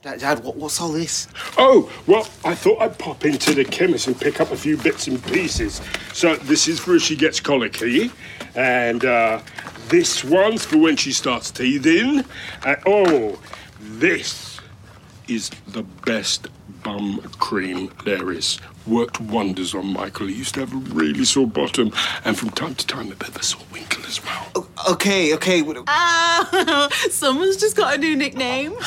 Dad, Dad what, what's all this? Oh, well, I thought I'd pop into the chemist and pick up a few bits and pieces. So this is for if she gets colicky, and uh, this one's for when she starts teething. And oh, this is the best bum cream there is. Worked wonders on Michael. He used to have a really sore bottom, and from time to time a bit of a sore winkle as well. O- Okay, okay. what- Ah, someone's just got a new nickname.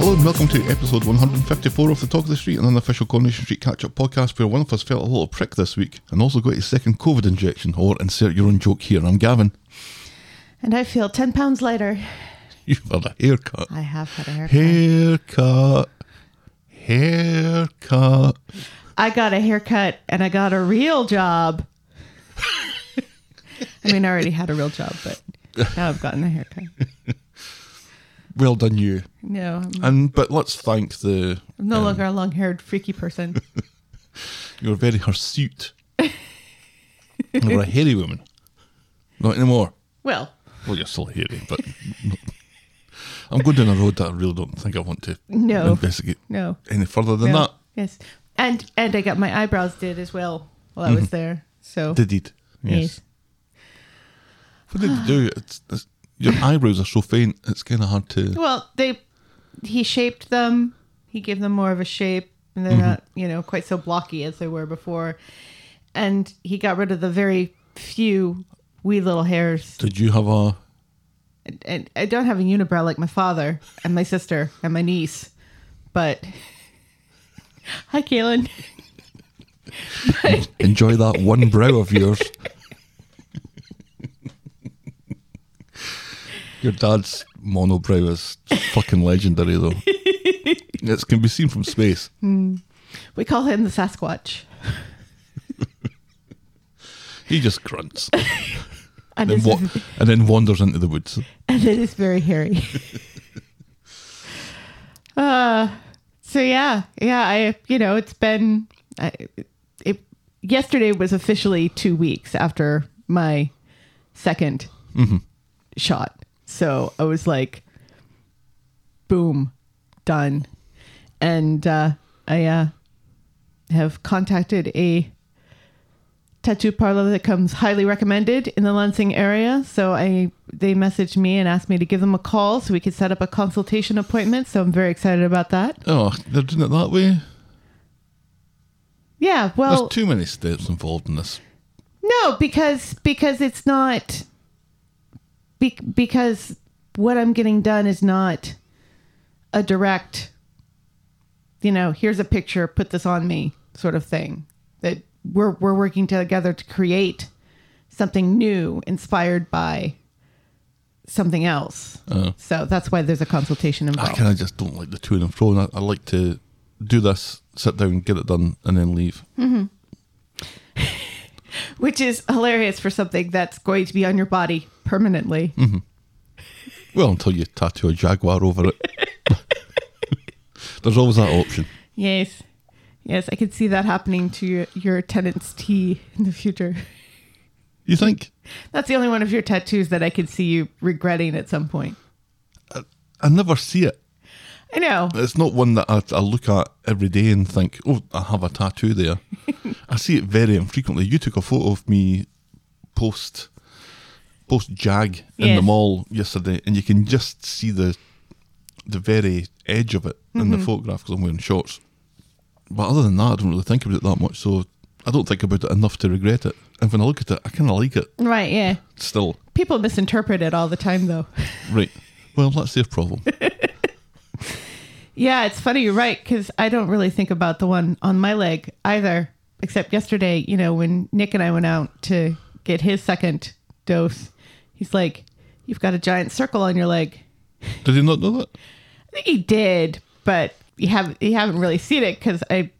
Hello and welcome to episode 154 of the Talk of the Street, an unofficial Coronation Street catch-up podcast where one of us felt a little prick this week and also got his second COVID injection, or insert your own joke here. I'm Gavin. And I feel 10 pounds lighter. You've had a haircut. I have had a haircut. Haircut. Haircut. I got a haircut and I got a real job. I mean, I already had a real job, but now I've gotten a haircut. Well done, you. No, I'm And but let's thank the I'm no longer a um, long haired, freaky person. you're very hirsute. You're a hairy woman. Not anymore. Well, Well, you're still hairy, but I'm going down a road that I really don't think I want to No. investigate no. any further than no. that. Yes. And and I got my eyebrows did as well while I was mm-hmm. there. So, Did it? Yes. What did you do? It's, it's, your eyebrows are so faint. It's kind of hard to. Well, they he shaped them. He gave them more of a shape, and they're not, mm-hmm. you know, quite so blocky as they were before. And he got rid of the very few wee little hairs. Did you have a? And I don't have a unibrow like my father and my sister and my niece, but hi, Kaylin. but Enjoy that one brow of yours. Your dad's monobrow is fucking legendary, though. it can be seen from space. we call him the Sasquatch. He just grunts And, and, it's, wa- and then wanders into the woods. and it is very hairy. uh, so yeah, yeah, I, you know, it's been, I, it, yesterday was officially two weeks after my 2nd shot. So I was like, boom, done. And, uh, I, uh, have contacted a tattoo parlor that comes highly recommended in the Lansing area. So I they messaged me and asked me to give them a call so we could set up a consultation appointment. So I'm very excited about that. Oh, they're doing it that way. Yeah, well, There's too many steps involved in this. no, because because it's not be, because what I'm getting done is not a direct you know, here's a picture, put this on me sort of thing. That we're we're working together to create something new inspired by something else. Uh-huh. So that's why there's a consultation involved. I kind of just don't like the to and fro. And I, I like to do this, sit down, get it done, and then leave. Mm-hmm. Which is hilarious for something that's going to be on your body permanently. Mm-hmm. Well, until you tattoo a jaguar over it. There's always that option. Yes. Yes, I could see that happening to your, your tenant's tea in the future. You think? That's the only one of your tattoos that I could see you regretting at some point. I never see it. I know. It's not one that I, I look at every day and think, oh, I have a tattoo there. I see it very infrequently. You took a photo of me post post Jag in the mall yesterday, and you can just see the the very edge of it in Mm-hmm. the photograph because I'm wearing shorts. But other than that, I don't really think about it that much. So I don't think about it enough to regret it. And when I look at it, I kind of like it Right, yeah. still. People misinterpret it all the time, though. Right. Well, that's their problem. Yeah, it's funny. You're right because I don't really think about the one on my leg either. Except yesterday, you know, when Nick and I went out to get his second dose, he's like, "You've got a giant circle on your leg." Did he not know that? I think he did, but you have you haven't really seen it because I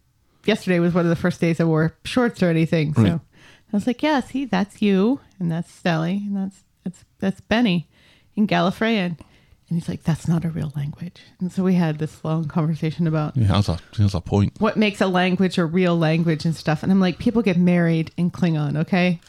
yesterday was one of the first days I wore shorts or anything. So Right. I was like, yeah, see, that's you, and that's Sally, and that's that's that's Benny in Gallifreyan. And he's like, that's not a real language. And so we had this long conversation about He has a has a point. what makes a language a real language and stuff. And I'm like, people get married in Klingon, okay?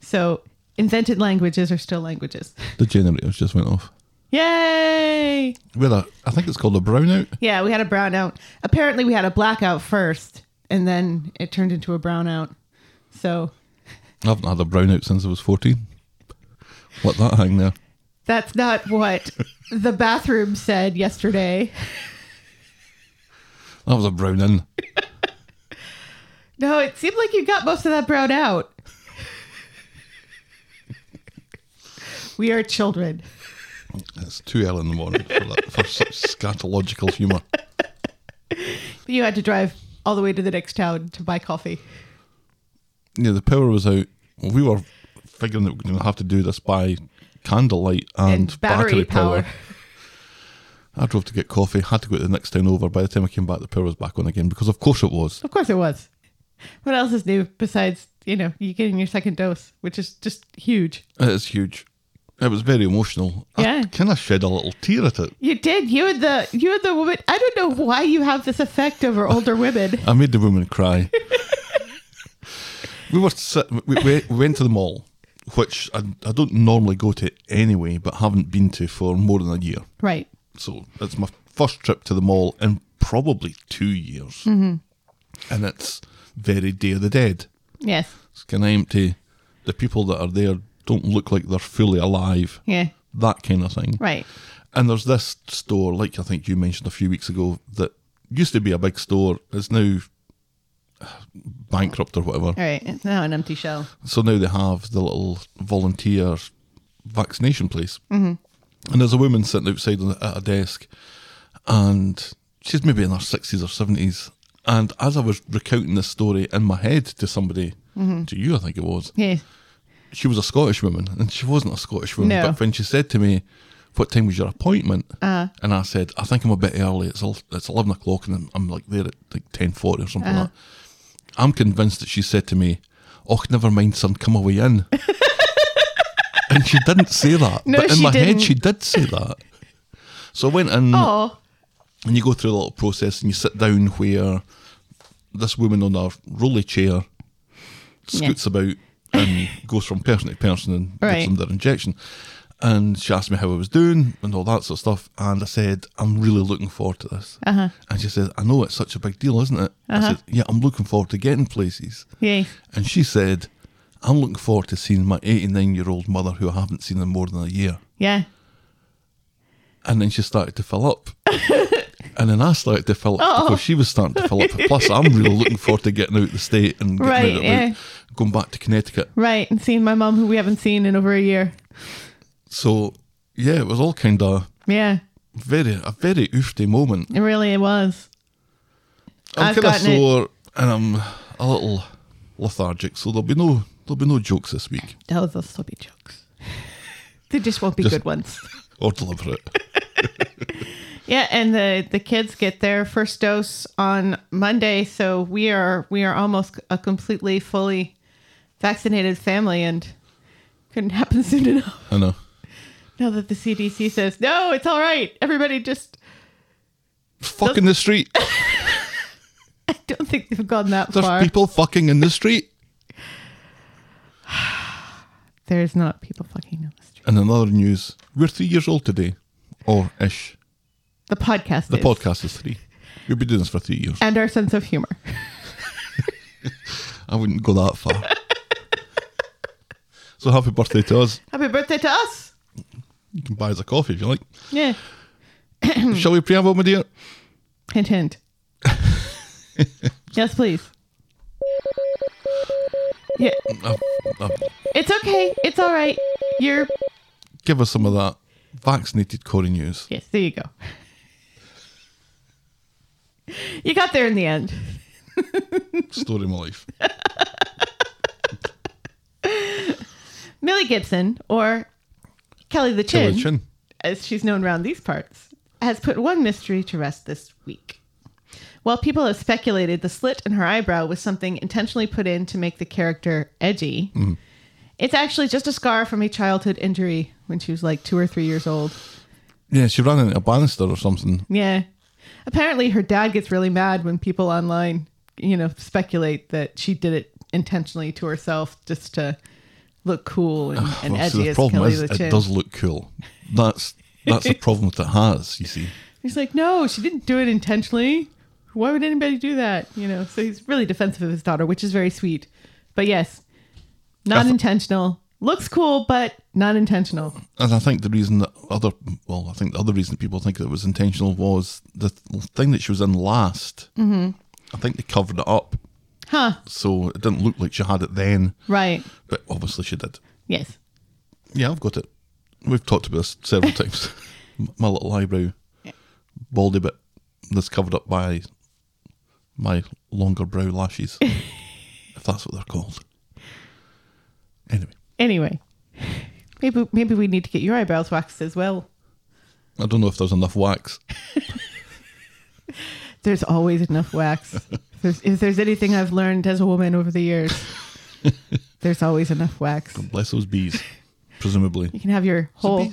So invented languages are still languages. The generators just went off. Yay! With a, I think it's called a brownout. Yeah, we had a brownout. Apparently, we had a blackout first, and then it turned into a brownout. So I haven't had a brownout since I was 14. Let that hang there. That's not what the bathroom said yesterday. That was a brown in. No, it seemed like you got most of that brown out. we are children. It's too early in the morning for, that, for such scatological humour. You had to drive all the way to the next town to buy coffee. Yeah, the power was out. We were figuring that we are going to have to do this by candlelight and, And battery power. I drove to get coffee, had to go to the next town over. By the time I came back, the power was back on again because, of course, it was. Of course it was. What else is new besides, you know, you getting your second dose, which is just huge. It is huge. It was very emotional. Yeah. I kind of shed a little tear at it. You did. You and the you and the woman. I don't know why you have this effect over older women. I made the woman cry. we were we we went to the mall, which I, I don't normally go to anyway, but haven't been to for more than a year. Right. So it's my first trip to the mall in probably two years, mm-hmm. and it's very Day of the Dead. Yes. It's kind of empty. The people that are there don't look like they're fully alive. Yeah. That kind of thing. Right. And there's this store, like I think you mentioned a few weeks ago, that used to be a big store, is now bankrupt or whatever. All right. It's now an empty shell. So now they have the little volunteer vaccination place. Mm-hmm. And there's a woman sitting outside on- at a desk, and she's maybe in her 60s or 70s. And as I was recounting this story in my head to somebody, to you, I think it was, Yeah. she was a Scottish woman, and she wasn't a Scottish woman. No. But when she said to me, "What time was your appointment?" Uh-huh. and I said, "I think I'm a bit early. It's it's eleven o'clock, and I'm, I'm like there at like ten forty or something Uh-huh. like that." I'm convinced that she said to me, "Oh, never mind, son, come away in." and she didn't say that, No, but in my head, didn't. she did say that. So I went in Oh. and you go through a little process and you sit down where this woman on a rolly chair scoots about and goes from person to person and Right. gives them their injection. And she asked me how I was doing and all that sort of stuff. And I said, I'm really looking forward to this. Uh-huh. And she said, I know it's such a big deal, isn't it? I said, Yeah, I'm looking forward to getting places. Yay. And she said, I'm looking forward to seeing my 89 year old mother who I haven't seen in more than a year. Yeah. And then she started to fill up. and then I started to fill up Oh. because she was starting to fill up. Plus, I'm really looking forward to getting out of the state and getting Right, out yeah. going back to Connecticut. Right. And seeing my mom, who we haven't seen in over a year. So, yeah, it was all kind of Yeah. very, a very oofty moment. It really was. I'm I've kind of gotten it. sore and I'm a little lethargic, so there'll be no there'll be no jokes this week Oh, they'll still be jokes. they just won't be Just- good ones. or deliberate. Yeah, and the the kids get their first dose on Monday, so we are we are almost a completely fully vaccinated family, and couldn't happen soon enough. I know. Now that the CDC says no, it's all right. Everybody just Fuck in the street. I don't think they've gone that far. There's far. people fucking in the street. There's not people fucking in the street. And in other news, we're three years old today, or ish. The podcast, The is. podcast is three. We've been doing this for three years. and our sense of humor. I wouldn't go that far. so happy birthday to us. Happy birthday to us! You can buy us a coffee if you like. Yeah, Shall we preamble, my dear? hint, hint. yes, please. Yeah, Uh, uh, it's okay. It's all right. You're give us some of that vaccinated Corrie news. Yes, there you go. You got there in the end. Story of my life. Millie Gibson, or Kelly the Chin, Kelly Chin. as she's known around these parts, has put one mystery to rest this week. While people have speculated the slit in her eyebrow was something intentionally put in to make the character edgy, mm-hmm. it's actually just a scar from a childhood injury when she was like two or three years old. Yeah, she ran into a banister or something. Yeah. Apparently, her dad gets really mad when people online, you know, speculate that she did it intentionally to herself just to look cool and, and edgy see, the as problem Kelly is it Chin. does look cool. That's that's the problem that it has. You see, He's like, no, she didn't do it intentionally. Why would anybody do that? You know, so he's really defensive of his daughter, which is very sweet. But yes, not th- intentional. Looks cool, but not intentional. and I think the reason that other well, I think the other reason people think that it was intentional was the thing that she was in last. Mm-hmm. I think they covered it up Huh. so it didn't look like she had it then, Right. but obviously she did. Yes. Yeah, I've got it. We've talked about this several times. My little eyebrow, baldy bit, that's covered up by my longer brow lashes, if that's what they're called. Anyway, Anyway, maybe maybe we need to get your eyebrows waxed as well. I don't know if there's enough wax. There's always enough wax. If, there's, if there's anything I've learned as a woman over the years, there's always enough wax. Bless those bees, presumably. You can have your whole.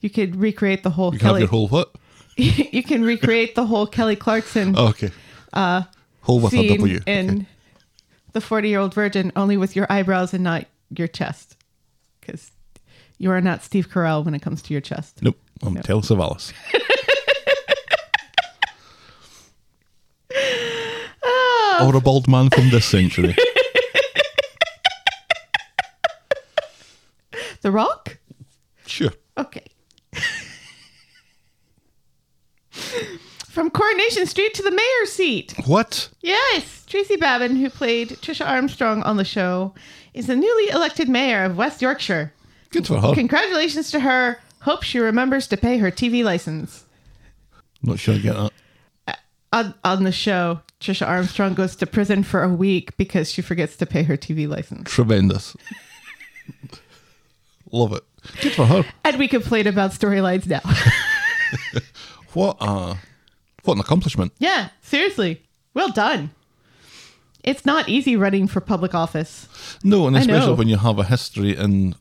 You could recreate the whole You can have your whole what? you can recreate the whole Kelly Clarkson Oh, okay. Uh, whole with a W. in Okay. the Forty-Year-Old Virgin, only with your eyebrows and not your chest, because you are not Steve Carell when it comes to your chest. Nope, I'm Telly Savalas. or a bald man from this century. The Rock. Sure. Okay. From Coronation Street to the mayor's seat. What? Yes, Tracy Brabin, who played Tricia Armstrong on the show, is the newly elected mayor of West Yorkshire. Good for her. Congratulations to her. Hope she remembers to pay her TV license. Not sure I get that. On, on the show, Tricia Armstrong goes to prison for a week because she forgets to pay her TV license. Tremendous. Love it. Good for her. And we complain about storylines now. What a what an accomplishment. yeah, seriously. Well done. It's not easy running for public office. No, and especially when you have a history in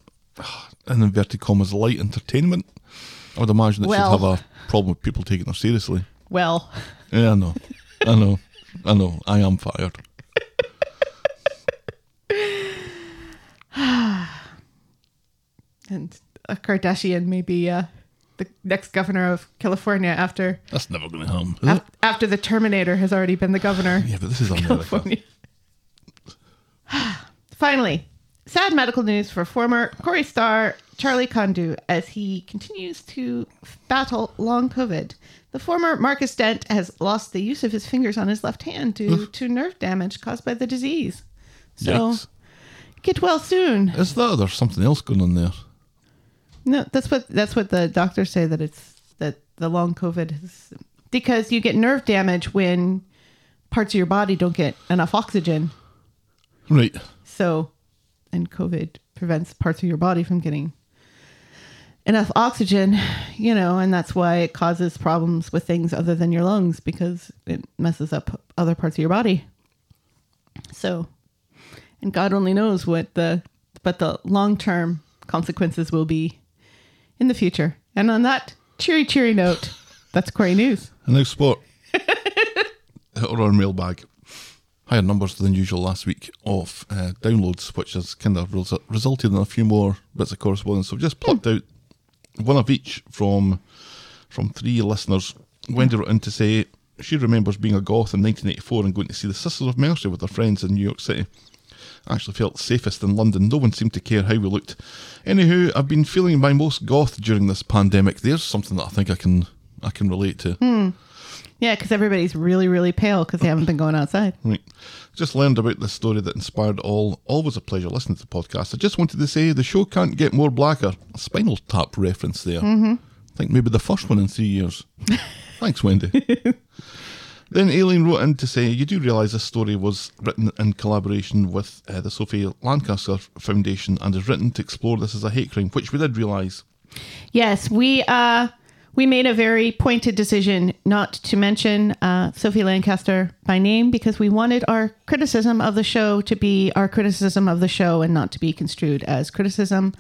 in inverted commas light entertainment. I would imagine that Well- she'd have a problem with people taking her seriously. Well, Yeah, I know. I know. I know. I am fired. and a Kardashian may be uh, the next governor of California after That's never going to happen. af- after the Terminator has already been the governor. Yeah, but this is. California. Finally, sad medical news for former Corrie star Charlie Condou as he continues to battle long COVID. The former Marcus Dent has lost the use of his fingers on his left hand due to nerve damage caused by the disease. So Yikes. get well soon. Is that or there's something else going on there? No, that's what that's what the doctors say that it's that the long COVID is because you get nerve damage when parts of your body don't get enough oxygen. Right. So, and COVID prevents parts of your body from getting enough oxygen, you know, and that's why it causes problems with things other than your lungs because it messes up other parts of your body. So, and God only knows what the but the long-term consequences will be in the future. And on that cheery cheery note, that's Corrie News. And now sport. or our mailbag. Higher numbers than usual last week of uh, downloads, which has kind of res- resulted in a few more bits of correspondence. So I've just plucked out one of each from from three listeners. Wendy wrote in to say she remembers being a goth in 1984 and going to see the Sisters of Mercy with her friends in New York City. Actually felt safest in London. No one seemed to care how we looked. Anywho, I've been feeling my most goth during this pandemic. There's something that I think I can I can relate to. Hmm. Yeah, because everybody's really, really pale because they haven't been going outside. Right. Just learned about this story that inspired all. Always a pleasure listening to the podcast. I just wanted to say the show can't get more blacker. A spinal tap reference there. Mm-hmm. I think maybe the first one in three years. Thanks, Wendy. then Aileen wrote in to say, You do realise this story was written in collaboration with uh, the Sophie Lancaster Foundation and is written to explore this as a hate crime, which we did realise. Yes, we uh we made a very pointed decision not to mention uh, Sophie Lancaster by name because we wanted our criticism of the show to be our criticism of the show and not to be construed as criticism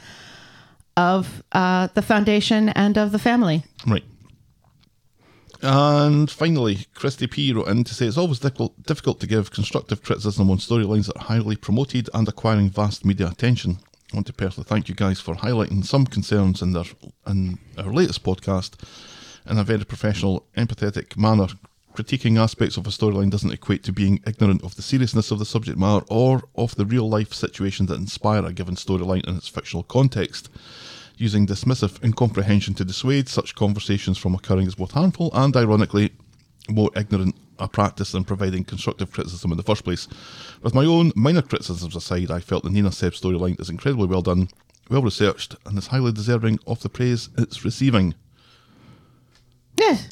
of uh, the foundation and of the family. Right. And finally, Christy P wrote in to say it's always difficult, difficult to give constructive criticism on storylines that are highly promoted and acquiring vast media attention. I want to personally thank you guys for highlighting some concerns in their in our latest podcast in a very professional, empathetic manner. Critiquing aspects of a storyline doesn't equate to being ignorant of the seriousness of the subject matter or of the real life situations that inspire a given storyline in its fictional context. Using dismissive incomprehension to dissuade such conversations from occurring is both harmful and, ironically, more ignorant a practice in providing constructive criticism in the first place. With my own minor criticisms aside, I felt the Nina Seb storyline is incredibly well done, well researched, and is highly deserving of the praise it's receiving. Yes.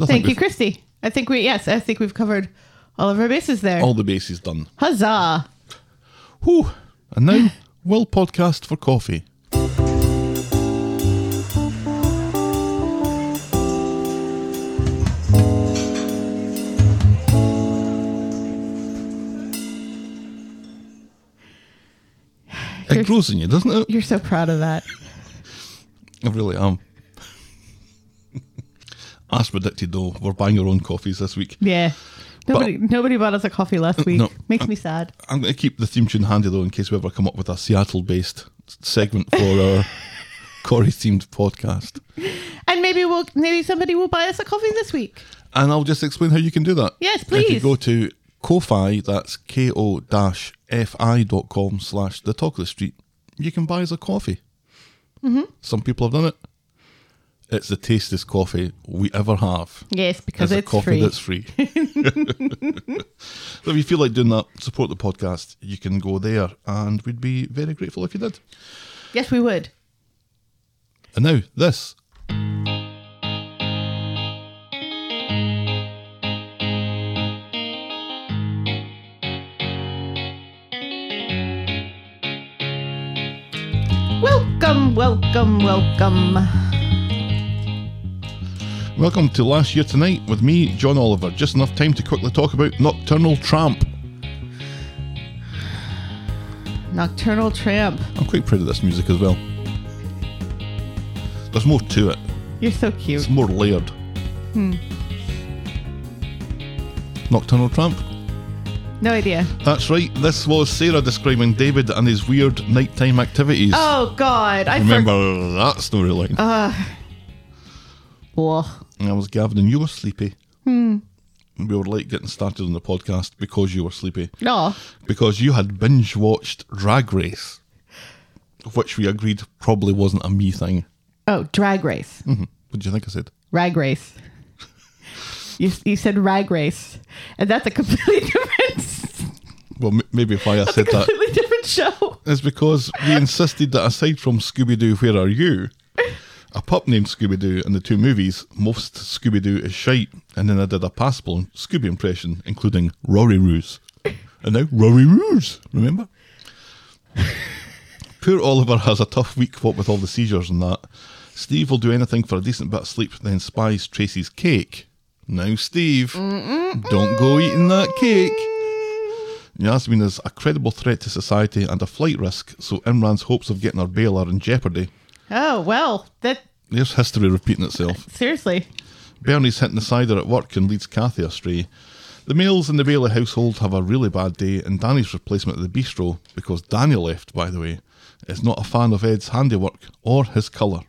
I Thank you, Christy. I think we, yes, I think we've covered all of our bases there. All the bases done. Huzzah. Whew. And now, Will Podcast for Coffee. It grows in you, doesn't it? You're so proud of that. I really am. As predicted, though, we're buying our own coffees this week. Yeah. Nobody, nobody bought us a coffee last week. No. Makes me sad. I'm going to keep the theme tune handy, though, in case we ever come up with a Seattle based segment for our Corrie themed podcast. And maybe we'll, maybe somebody will buy us a coffee this week. And I'll just explain how you can do that. Yes, please. If you go to Ko-Fi, that's ko-fi dot com slash the talk of the street, you can buy us a coffee. Mm-hmm. Some people have done it. It's the tastiest coffee we ever have. Yes, because It's a coffee free. that's free. so if you feel like doing that, support the podcast, you can go there and we'd be very grateful if you did. Yes, we would. And now, this. Welcome, welcome, welcome. Welcome to Last Year Tonight with me, John Oliver. Just enough time to quickly talk about Nocturnal Tramp. Nocturnal Tramp. I'm quite proud of this music as well. There's more to it. You're so cute. It's more layered. Hmm. Nocturnal Tramp. No idea. That's right. This was Sarah describing David and his weird nighttime activities. Oh God, I Remember forgot. that storyline? Oh, And I was Gavin and you were sleepy. Hmm. We were late getting started on the podcast because you were sleepy. no. Because you had binge watched Drag Race, which we agreed probably wasn't a me thing. Oh, Drag Race. What do you think I said? Drag Race. You, you said rag race, and that's a completely different, Well, m- maybe why I said that completely different show. It's because we insisted that aside from Scooby Doo, Where Are You? A pup named Scooby Doo in the two movies, most Scooby Doo is shite, and then I did a passable Scooby impression, including Rory Roos. And now Rory Roos, remember? Poor Oliver has a tough week, what with all the seizures and that. Steve will do anything for a decent bit of sleep, then spies Tracy's cake. Now, Steve, don't go eating that cake. Yasmin is a credible threat to society and a flight risk, so Imran's hopes of getting her bail are in jeopardy. Oh well, that There's history repeating itself. seriously. Bernie's hitting the cider at work and leads Cathy astray. The males in the Bailey household have a really bad day, and Danny's replacement at the bistro, because Daniel left, by the way, is not a fan of Ed's handiwork or his colour.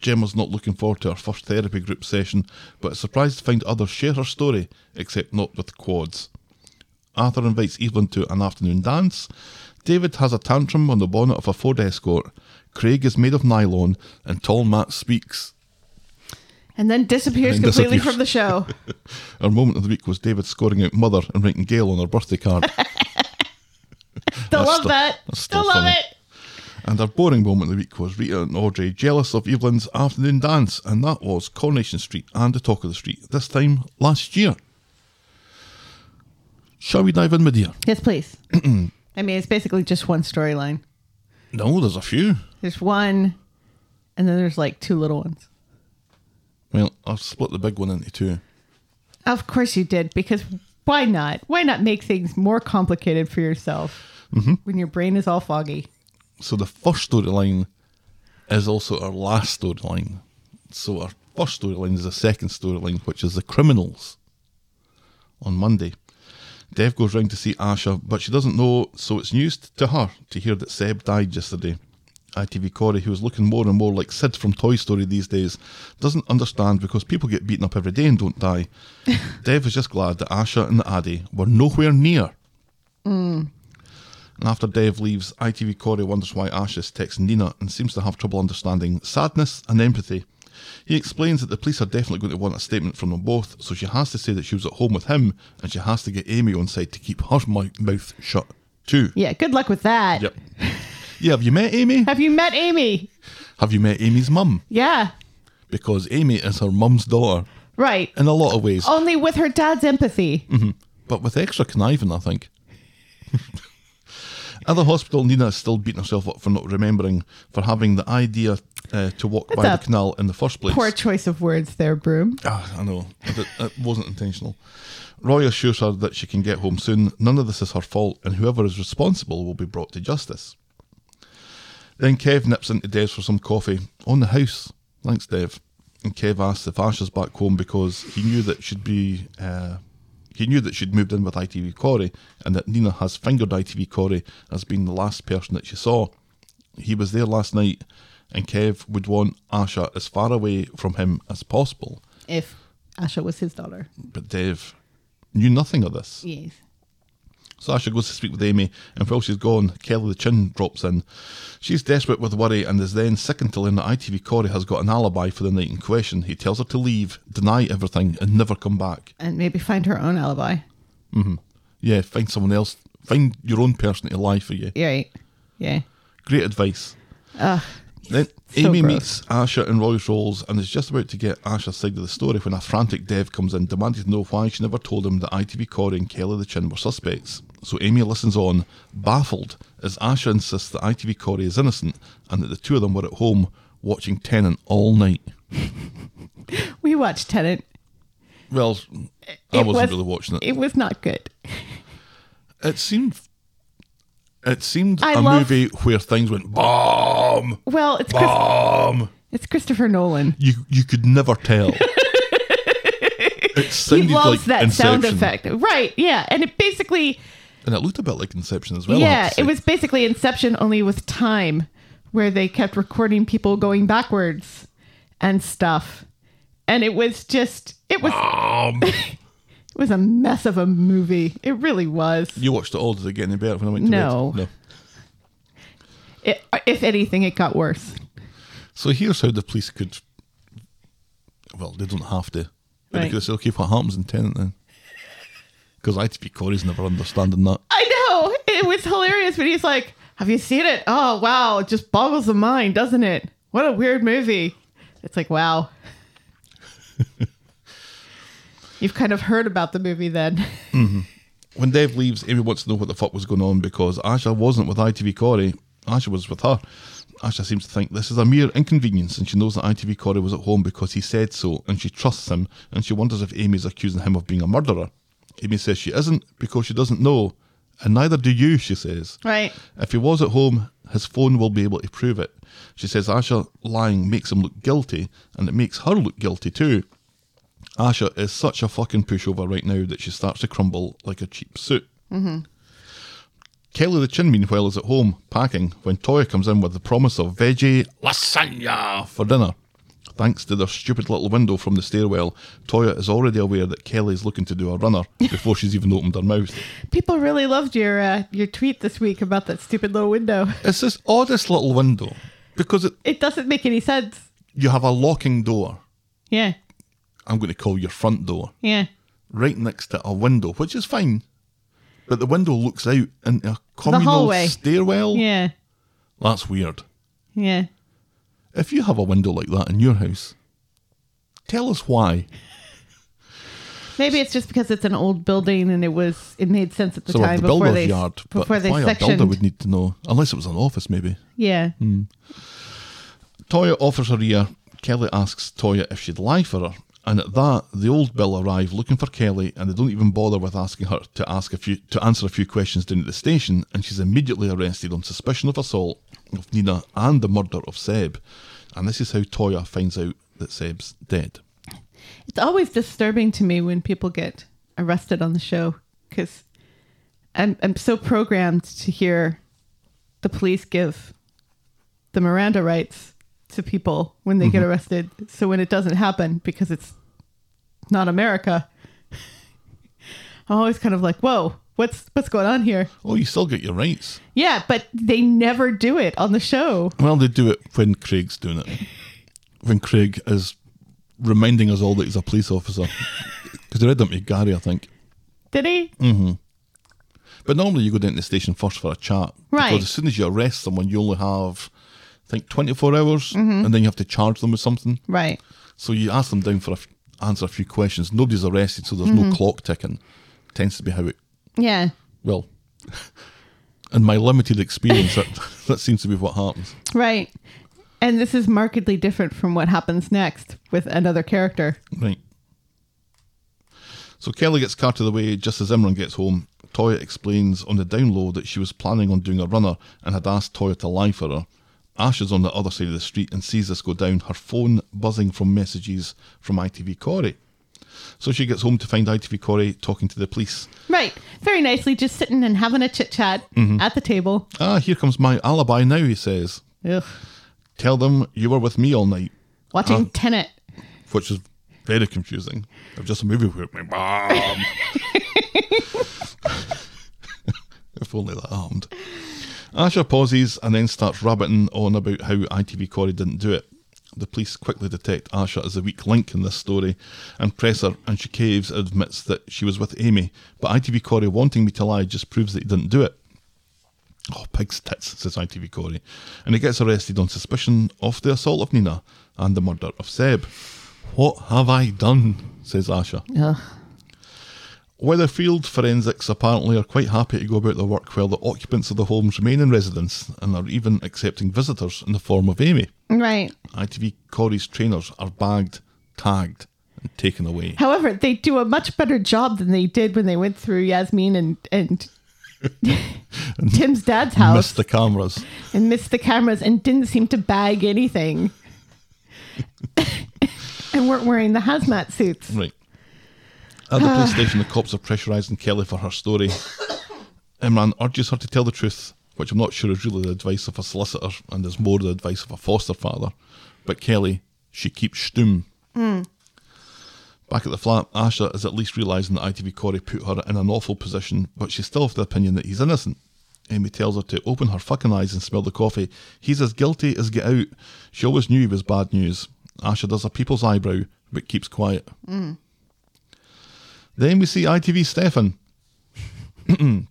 Gemma's not looking forward to her first therapy group session, but is surprised to find others share her story, except not with quads. Arthur invites Evelyn to an afternoon dance. David has a tantrum on the bonnet of a Ford Escort. Craig is made of nylon, and tall Matt speaks. And then disappears And then completely disappears. from the show. Our moment of the week was David scoring out mother and writing Gail on her birthday card. Still love still- that. Still love funny. it. And our boring moment of the week was Rita and Audrey jealous of Evelyn's afternoon dance, and that was Coronation Street and the Talk of the Street, this time last year. Shall we dive in, my dear? Yes, please. I mean, it's basically just one storyline. No, there's a few. There's one, and then there's like two little ones. Well, I've split the big one into two. Of course you did, because why not? Why not make things more complicated for yourself mm-hmm. when your brain is all foggy? So the first storyline is also our last storyline. So our first storyline is the second storyline, which is the criminals. On Monday, Dev goes round to see Asha, but she doesn't know, so it's news to her to hear that Seb died yesterday. ITV Corey, who is looking more and more like Sid from Toy Story these days, doesn't understand because people get beaten up every day and don't die. Dev is just glad that Asha and Addy were nowhere near. Mm. And after Dev leaves, ITV Corey wonders why Ash is texting Nina and seems to have trouble understanding sadness and empathy. He explains that the police are definitely going to want a statement from them both, so she has to say that she was at home with him and she has to get Amy on side to keep her mi- mouth shut too. Yeah, good luck with that. Yep. Yeah, have you met Amy? Have you met Amy? Have you met Amy's mum? Yeah, Because Amy is her mum's daughter right. in a lot of ways, Only with her dad's empathy. Mm-hmm. but with extra conniving, I think. At the hospital, Nina is still beating herself up for not remembering, for having the idea uh, to walk by the canal in the first place. Poor choice of words there, Broom. Ah, I know. It, it wasn't intentional. Roy assures her that she can get home soon. None of this is her fault, and whoever is responsible will be brought to justice. Then Kev nips into Dev's for some coffee on the house. Thanks, Dev. And Kev asks if Ash is back home because he knew that she'd be. Uh, he knew that she'd moved in with ITV Corey and that Nina has fingered ITV Corey as being the last person that she saw. He was there last night, and Kev would want Asha as far away from him as possible. If Asha was his daughter. But Dev knew nothing of this. Yes. So Asha goes to speak with Amy, and while she's gone, Kelly the Chin drops in. She's desperate with worry and is then sickened to learn that ITV Corey has got an alibi for the night in question. He tells her to leave, deny everything, and never come back. And maybe find her own alibi. Mhm. Yeah, find someone else. Find your own person to lie for you. Yeah, right. Yeah. Great advice. Ugh. Then So Amy gross. meets Asha in Roy's Rolls and is just about to get Asha's side of the story when a frantic Dev comes in, demanding to know why she never told him that ITV Corey and Kelly the Chin were suspects. So Amy listens on, baffled, as Asha insists that ITV Corey is innocent and that the two of them were at home watching Tenet all night. We watched Tenet. Well, I It wasn't was- really watching it. It was not good. It seemed. It seemed I a love- movie where things went bomb, Well, it's Chris- bomb. it's Christopher Nolan. You you could never tell. it He sounded loves like that sound effect. Right. Yeah. And it basically And it looked a bit like Inception as well. I yeah, it was basically Inception only with time, where they kept recording people going backwards and stuff, and it was just it was Um, it was a mess of a movie. It really was. you watched it all. Did it get any better when I went to No. bed? No. It, uh, if anything, it got worse. So here's how the police could. Well, they don't have to. But they could have said, okay, what happens in Tenet then? Because ITV Corey's never understanding that. I know it was hilarious, but he's like, "Have you seen it? Oh wow, it just boggles the mind, doesn't it? What a weird movie." It's like, wow. You've kind of heard about the movie then. Mm-hmm. When Dev leaves, Amy wants to know what the fuck was going on because Asha wasn't with ITV Corey. Asha was with her. Asha seems to think this is a mere inconvenience and she knows that ITV Corey was at home because he said so and she trusts him and she wonders if Amy's accusing him of being a murderer. Amy says she isn't because she doesn't know. And neither do you, she says. Right. If he was at home, his phone will be able to prove it. She says Asha lying makes him look guilty, and it makes her look guilty too. Asha is such a fucking pushover right now that she starts to crumble like a cheap suit. Kelly the Chin, meanwhile, is at home packing when Toyah comes in with the promise of veggie lasagna for dinner. Thanks to their stupid little window from the stairwell, Toyah is already aware that Kelly's looking to do a runner before she's even opened her mouth. People really loved your uh, your tweet this week about that stupid little window. It's this oddest little window because it, It doesn't make any sense. you have a locking door. Yeah. I'm going to call your front door, Yeah. right next to a window, which is fine. But the window looks out into a communal hallway. stairwell. Yeah. That's weird. Yeah. If you have a window like that in your house, tell us why. Maybe it's just because it's an old building and it was it made sense at the so time the before builder's they yard, but before they why a builder sectioned. would need to know, unless it was an office maybe. yeah. Hmm. Toyah offers her ear. Kelly asks Toyah if she'd lie for her, and at that, the old Bill arrive looking for Kelly, and they don't even bother with asking her to ask a few to answer a few questions down at the station, and she's immediately arrested on suspicion of assault of Nina and the murder of Seb. And this is how Toyah finds out that Seb's dead. It's always disturbing to me when people get arrested on the show because I'm I'm so programmed to hear the police give the Miranda rights to people when they get arrested. So when it doesn't happen because it's not America, I'm always kind of like, "Whoa, what's what's going on here?" Oh, you still get your rights. Yeah, but they never do it on the show. Well, they do it when Craig's doing it. When Craig is reminding us all that he's a police officer. Because they read them to Gary, I think. Did he? Mm-hmm. But normally you go down to the station first for a chat. Right. Because as soon as you arrest someone, you only have, think, 24 hours, mm-hmm. and then you have to charge them with something. Right. So you ask them down for a f- answer a few questions. Nobody's arrested, so there's no mm-hmm. clock ticking. Tends to be how it, Yeah. well, in my limited experience, that, that seems to be what happens. Right. And this is markedly different from what happens next with another character. Right. So Kelly gets carted away just as Imran gets home. Toyah explains on the download that she was planning on doing a runner and had asked Toyah to lie for her. Ash is on the other side of the street and sees this go down, her phone buzzing from messages from ITV Corey. So she gets home to find ITV Corey talking to the police. Right. Very nicely, just sitting and having a chit chat at the table. Ah, here comes my alibi now, he says. Ugh. Tell them you were with me all night, Watching Ah. Tenet. which is very confusing. I've just a movie with my mom. if only that happened. Asha pauses and then starts rabbiting on about how ITV Corey didn't do it. The police quickly detect Asha as a weak link in this story and press her, and she caves and admits that she was with Amy. But ITV Corey wanting me to lie just proves that he didn't do it. Oh, pig's tits, says ITV Corey. And he gets arrested on suspicion of the assault of Nina and the murder of Seb. What have I done? says Asha. Ugh. Weatherfield forensics apparently are quite happy to go about their work while the occupants of the homes remain in residence and are even accepting visitors in the form of Amy. Right. ITV Corey's trainers are bagged, tagged, and taken away. However, they do a much better job than they did when they went through Yasmin and, and Tim's dad's house Missed the cameras. and missed the cameras and didn't seem to bag anything. and weren't wearing the hazmat suits. Right. At the police ah. station, the cops are pressurising Kelly for her story. Imran urges her to tell the truth, which I'm not sure is really the advice of a solicitor and is more the advice of a foster father. But Kelly, she keeps stum. Hmm. Back at the flat, Asha is at least realising that ITV Corey put her in an awful position, but she's still of the opinion that he's innocent. Amy tells her to open her fucking eyes and smell the coffee. He's as guilty as get out. She always knew he was bad news. Asha does a people's eyebrow, but keeps quiet. Hmm. Then we see ITV Stefan.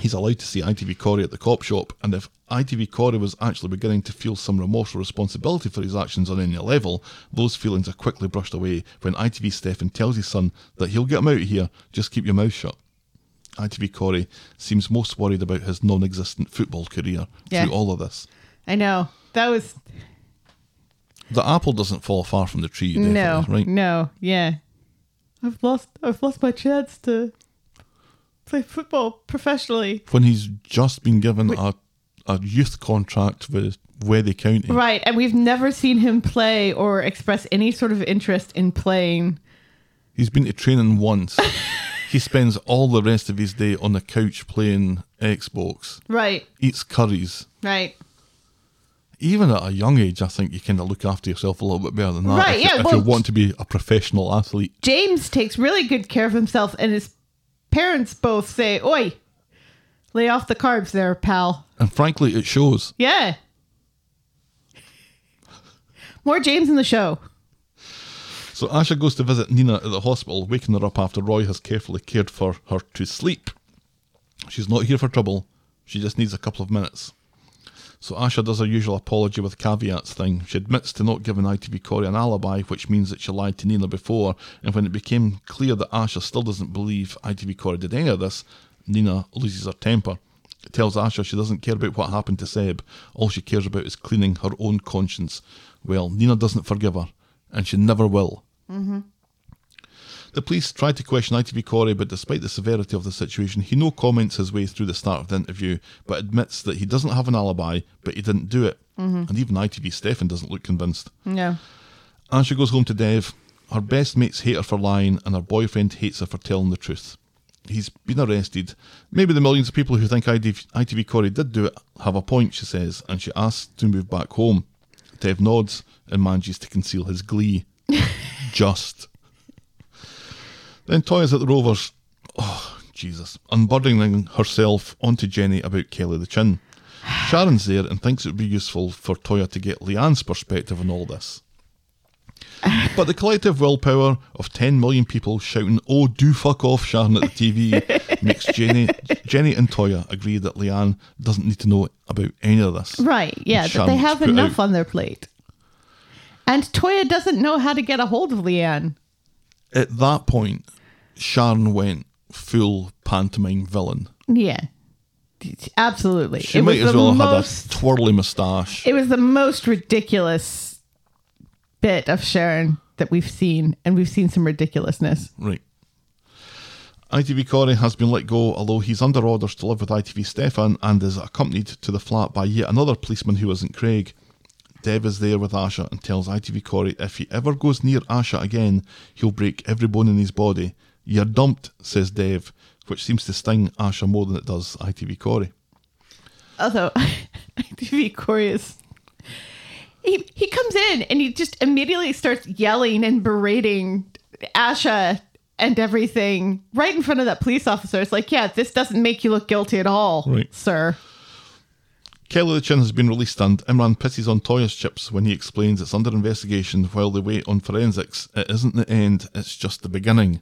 He's allowed to see ITV Corey at the cop shop, and if ITV Corey was actually beginning to feel some remorse or responsibility for his actions on any level, those feelings are quickly brushed away when ITV Stefan tells his son that he'll get him out of here, just keep your mouth shut. ITV Corey seems most worried about his non existent football career Yeah. through all of this. I know. That was The apple doesn't fall far from the tree, no, right? no, yeah. I've lost. I've lost my chance to play football professionally. When he's just been given a, a youth contract with Weddy County. Right, and we've never seen him play or express any sort of interest in playing. He's been to training once. he spends all the rest of his day on the couch playing Xbox, Right, eats curries. right. Even at a young age, I think you kind of look after yourself a little bit better than that. Right, if, you- yeah, if well- you want to be a professional athlete. James takes really good care of himself, and his parents both say, "Oi, lay off the carbs, there, pal." And frankly, it shows. Yeah. More James in the show. So Asha goes to visit Nina at the hospital, waking her up after Roy has carefully cared for her to sleep. She's not here for trouble. She just needs a couple of minutes. So Asha does her usual apology with caveats thing. She admits to not giving ITV Corey an alibi, which means that she lied to Nina before, and when it became clear that Asha still doesn't believe ITV Corey did any of this, Nina loses her temper. tells Asha she doesn't care about what happened to Seb. All she cares about is cleaning her own conscience. Well, Nina doesn't forgive her, and she never will. Mm-hmm. The police tried to question ITV Corey, but despite the severity of the situation, he no comments his way through the start of the interview, but admits that he doesn't have an alibi, but he didn't do it. Mm-hmm. And even ITV Stefan doesn't look convinced. No. Asha goes home to Dev. Her best mates hate her for lying, and her boyfriend hates her for telling the truth. He's been arrested. Maybe the millions of people who think ITV, ITV Corey did do it have a point, she says, and she asks to move back home. Dev nods and manages to conceal his glee. Just. Then Toyah's at the Rovers. Oh, Jesus. Unburdening herself onto Jenny about Kelly the Chin. Sharon's there and thinks it would be useful for Toyah to get Leanne's perspective on all this. But the collective willpower of 10 million people shouting, Oh, do fuck off, Sharon, at the TV makes Jenny, Jenny and Toyah agree that Leanne doesn't need to know about any of this. Right. Yeah. That they have enough out. on their plate. And Toyah doesn't know how to get a hold of Leanne. At that point, Sharon went full pantomime villain. Yeah. Absolutely. She it might was as the well have had a twirly moustache. It was the most ridiculous bit of Sharon that we've seen, and we've seen some ridiculousness. Right. ITV Corey has been let go, although he's under orders to live with ITV Stefan and is accompanied to the flat by yet another policeman who isn't Craig. Dev is there with Asha and tells ITV Corey if he ever goes near Asha again, he'll break every bone in his body. You're dumped, says Dev, which seems to sting Asha more than it does ITV Corey. Although ITV Corey is. He, he comes in and he just immediately starts yelling and berating Asha and everything right in front of that police officer. It's like, yeah, this doesn't make you look guilty at all, Right. sir. Kelly the Chin has been released and Imran pisses on Toyah's chips when he explains it's under investigation while they wait on forensics. It isn't the end, it's just the beginning.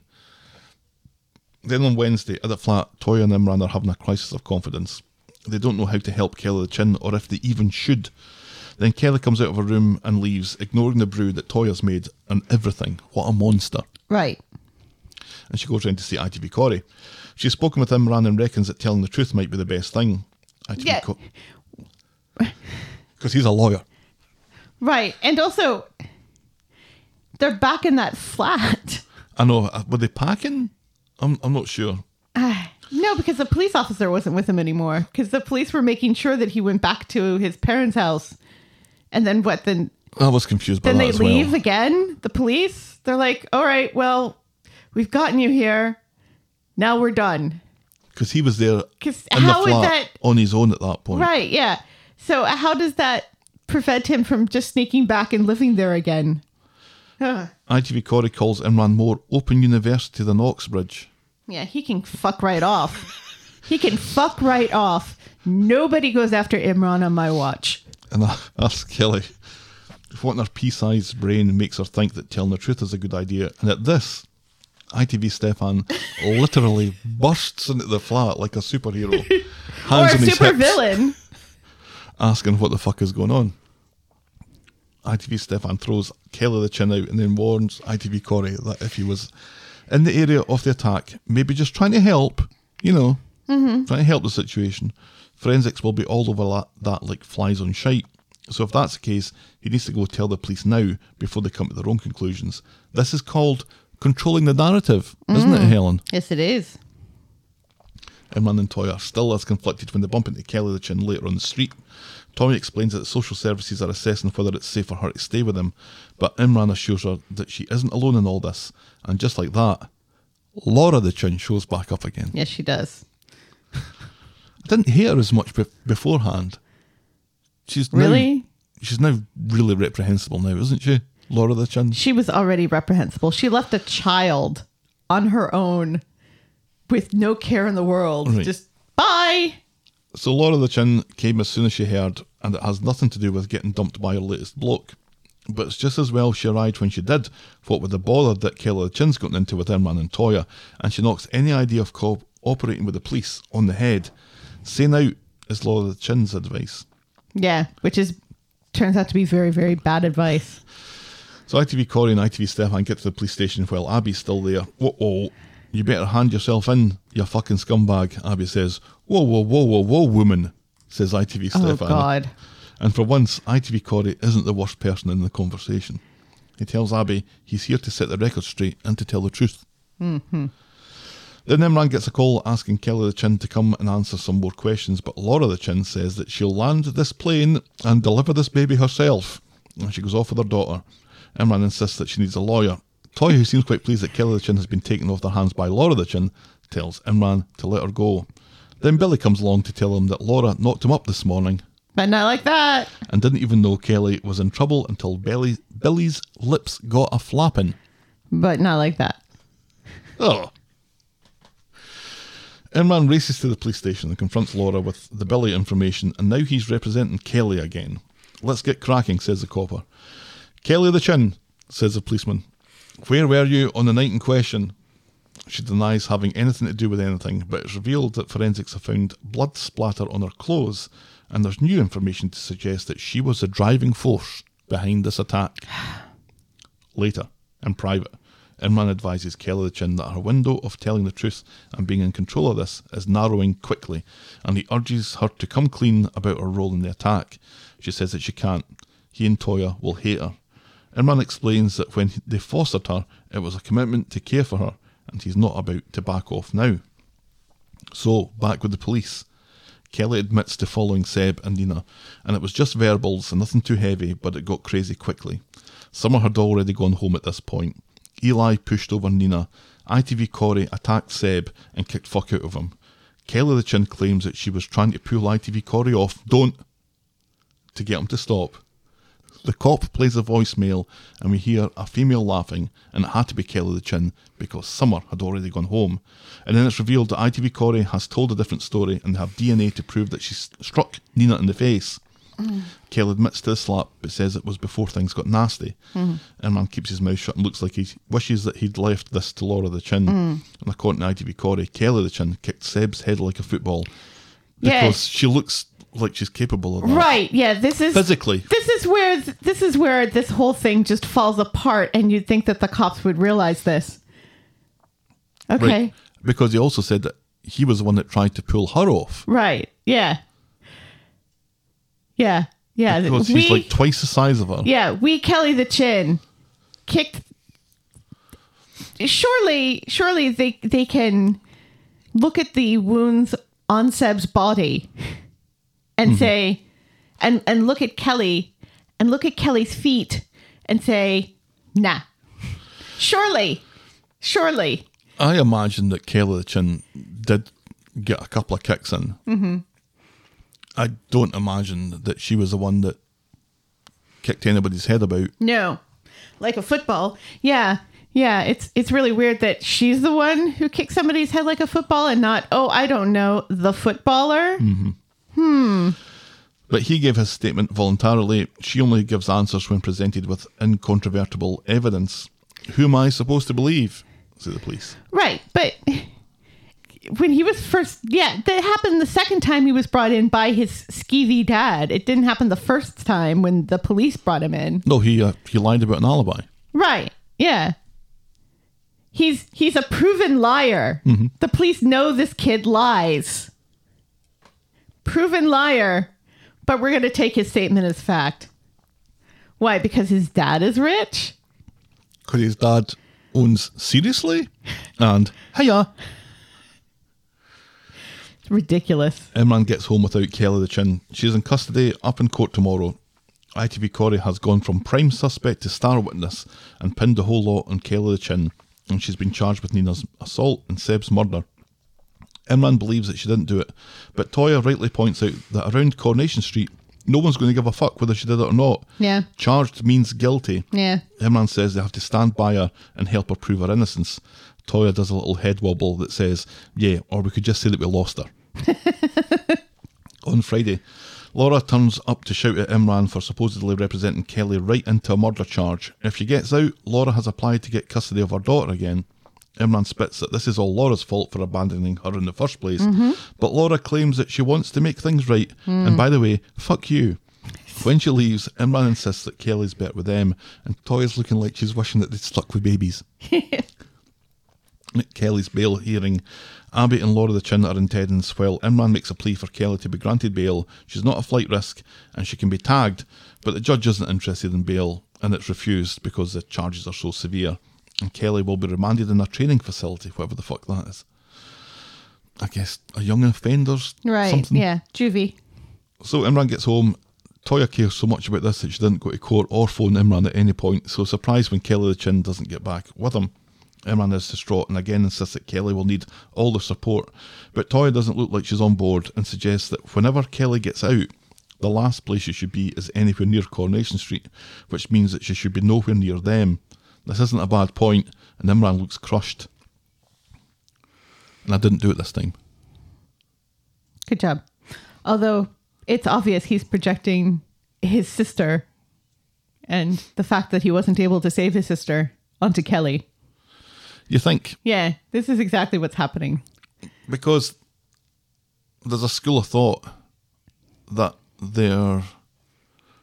Then on Wednesday, at the flat, Toyah and Imran are having a crisis of confidence. They don't know how to help Kelly the Chin or if they even should. Then Kelly comes out of her room and leaves, ignoring the brew that Toyah's made and everything. What a monster. Right. And she goes round to see ITV Corey. She's spoken with Imran and reckons that telling the truth might be the best thing. ITV Yeah. Because he's a lawyer. Right. And also, they're back in that flat. I know. uh, Were they packing? I'm, I'm not sure. No, because the police officer wasn't with him anymore. Because the police were making sure that he went back to his parents' house. And then what? Then I was confused by then that they leave well. again. The police. They're like, "All right, well, we've gotten you here. Now we're done." Because he was there in how the flat that- on his own at that point. Right? Yeah. So uh, how does that prevent him from just sneaking back and living there again? Huh. ITV Corey calls Imran more open university than Oxbridge. Yeah, he can fuck right off. he can fuck right off. Nobody goes after Imran on my watch. And I asked Kelly if what in her pea-sized brain makes her think that telling the truth is a good idea. And at this, ITV Stefan literally bursts into the flat like a superhero, Or hands a on super villain. Asking what the fuck is going on. ITV Stefan throws Kelly the chin out and then warns ITV Corey that if he was in the area of the attack, maybe just trying to help, you know, mm-hmm. trying to help the situation, forensics will be all over that, that like flies on shite. So if that's the case, he needs to go tell the police now before they come to their own conclusions. This is called controlling the narrative, isn't it, mm-hmm. Helen? Yes, it is. Imran and Toy are still as conflicted when they bump into Kelly the Chin later on the street. Tommy explains that the social services are assessing whether it's safe for her to stay with him, but Imran assures her that she isn't alone in all this, and just like that, Laura the Chin shows back up again. Yes, she does. I didn't hate her as much be- beforehand. She's now- Really? she's now really reprehensible now, isn't she? Laura the Chin. She was already reprehensible. She left a child on her own with no care in the world. Right. Just bye. So Laura the Chin came as soon as she heard, and it has nothing to do with getting dumped by her latest bloke. But it's just as well she arrived when she did, what with the bother that Kelly the Chin's gotten into with Imran and Toyah, and she knocks any idea of cooperating with the police on the head. Saying out is Laura the Chin's advice. Yeah, which is turns out to be very, very bad advice. So ITV Corey and ITV Stefan get to the police station while Abby's still there. Whoa, whoa. You better hand yourself in, you fucking scumbag, Abby says. Whoa, whoa, whoa, whoa, whoa, woman, says ITV Stefan. Oh Stefan. God. And for once, ITV Corey isn't the worst person in the conversation. He tells Abby he's here to set the record straight and to tell the truth. Mm-hmm. Then Imran gets a call asking Kelly the Chin to come and answer some more questions, but Laura the Chin says that she'll land this plane and deliver this baby herself. And she goes off with her daughter. Imran insists that she needs a lawyer. Toy, who seems quite pleased that Kelly the Chin has been taken off their hands by Laura the Chin, tells Imran to let her go. Then Billy comes along to tell him that Laura knocked him up this morning But not like that. and didn't even know Kelly was in trouble until Billy, Billy's lips got a flapping. But not like that. Oh. Imran races to the police station and confronts Laura with the Billy information, and now he's representing Kelly again. Let's get cracking, says the copper. Kelly the Chin, says the policeman. Where were you on the night in question? She denies having anything to do with anything, but it's revealed that forensics have found blood splatter on her clothes, and there's new information to suggest that she was the driving force behind this attack. Later, in private, Imran advises Kelly the Chin that her window of telling the truth and being in control of this is narrowing quickly, and he urges her to come clean about her role in the attack. She says that she can't. He and Toyah will hate her. Imran explains that when they fostered her, it was a commitment to care for her, and he's not about to back off now. So, back with the police. Kelly admits to following Seb and Nina, and it was just verbals and nothing too heavy, but it got crazy quickly. Summer had already gone home at this point. Eli pushed over Nina. ITV Corey attacked Seb and kicked fuck out of him. Kelly the Chin claims that she was trying to pull ITV Corey off, don't, to get him to stop. The cop plays a voicemail and we hear a female laughing, and it had to be Kelly the Chin because Summer had already gone home. And then it's revealed that ITV Corey has told a different story and they have DNA to prove that she struck Nina in the face. Kelly admits to the slap but says it was before things got nasty. Mm-hmm. And man keeps his mouth shut and looks like he wishes that he'd left this to Laura the Chin. Mm. And according to ITV Corey, Kelly the Chin kicked Seb's head like a football because she looks like she's capable of that. Right. Yeah. This is Physically. This is where this is where this whole thing just falls apart, and you'd think that the cops would realize this. Okay. Right. Because he also said that he was the one that tried to pull her off. Right. Yeah. Yeah. Yeah. Because we, he's like twice the size of her. yeah, we Kelly the Chin kicked. Surely, surely they they can look at the wounds on Seb's body and say, and and look at Kelly and look at Kelly's feet and say, nah. Surely, surely. I imagine that Kelly the Chin did get a couple of kicks in. Mm-hmm. I don't imagine that she was the one that kicked anybody's head about. No, like a football. Yeah, yeah. It's it's really weird that she's the one who kicked somebody's head like a football, and not oh I don't know the footballer. But he gave his statement voluntarily. She only gives answers when presented with incontrovertible evidence. Who am I supposed to believe? Say the police. Right, but when he was first, yeah, that happened the second time he was brought in by his skeevy dad. It didn't happen the first time when the police brought him in. No, he uh, he lied about an alibi. Right. Yeah. He's he's a proven liar. The police know this kid lies. Proven liar. But we're going to take his statement as fact. Why? Because his dad is rich? Because his dad owns Seriously and Hiya. It's ridiculous. Imran gets home without Kelly the Chin. She's in custody up in court tomorrow. ITV Corey has gone from prime suspect to star witness and pinned the whole lot on Kelly the Chin, and she's been charged with Nina's assault and Seb's murder. Imran believes that she didn't do it, but Toyah rightly points out that around Coronation Street, no one's going to give a fuck whether she did it or not. Yeah. Charged means guilty. Yeah. Imran says they have to stand by her and help her prove her innocence. Toyah does a little head wobble that says, yeah, or we could just say that we lost her. On Friday, Laura turns up to shout at Imran for supposedly representing Kelly right into a murder charge. If she gets out, Laura has applied to get custody of her daughter again. Imran spits that this is all Laura's fault for abandoning her in the first place, mm-hmm. but Laura claims that she wants to make things right. And mm. by the way, fuck you. When she leaves, Imran insists that Kelly's better with them, and Toyah's looking like she's wishing that they'd stuck with babies. at Kelly's bail hearing. Abby and Laura the Chin are in Teddens while Imran makes a plea for Kelly to be granted bail. She's not a flight risk and she can be tagged, but the judge isn't interested in bail and it's refused because the charges are so severe. And Kelly will be remanded in a training facility, whatever the fuck that is. I guess a young offenders Right. something. Yeah. Juvie. So Imran gets home. Toyah cares so much about this that she didn't go to court or phone Imran at any point, so surprised when Kelly the Chin doesn't get back with him. Imran is distraught and again insists that Kelly will need all the support, but Toyah doesn't look like she's on board and suggests that whenever Kelly gets out, the last place she should be is anywhere near Coronation Street, which means that she should be nowhere near them. This isn't a bad point, and Imran looks crushed. And I didn't do it this time. Good job. Although it's obvious he's projecting his sister and the fact that he wasn't able to save his sister onto Kelly. You think Yeah, this is exactly what's happening. because there's a school of thought that their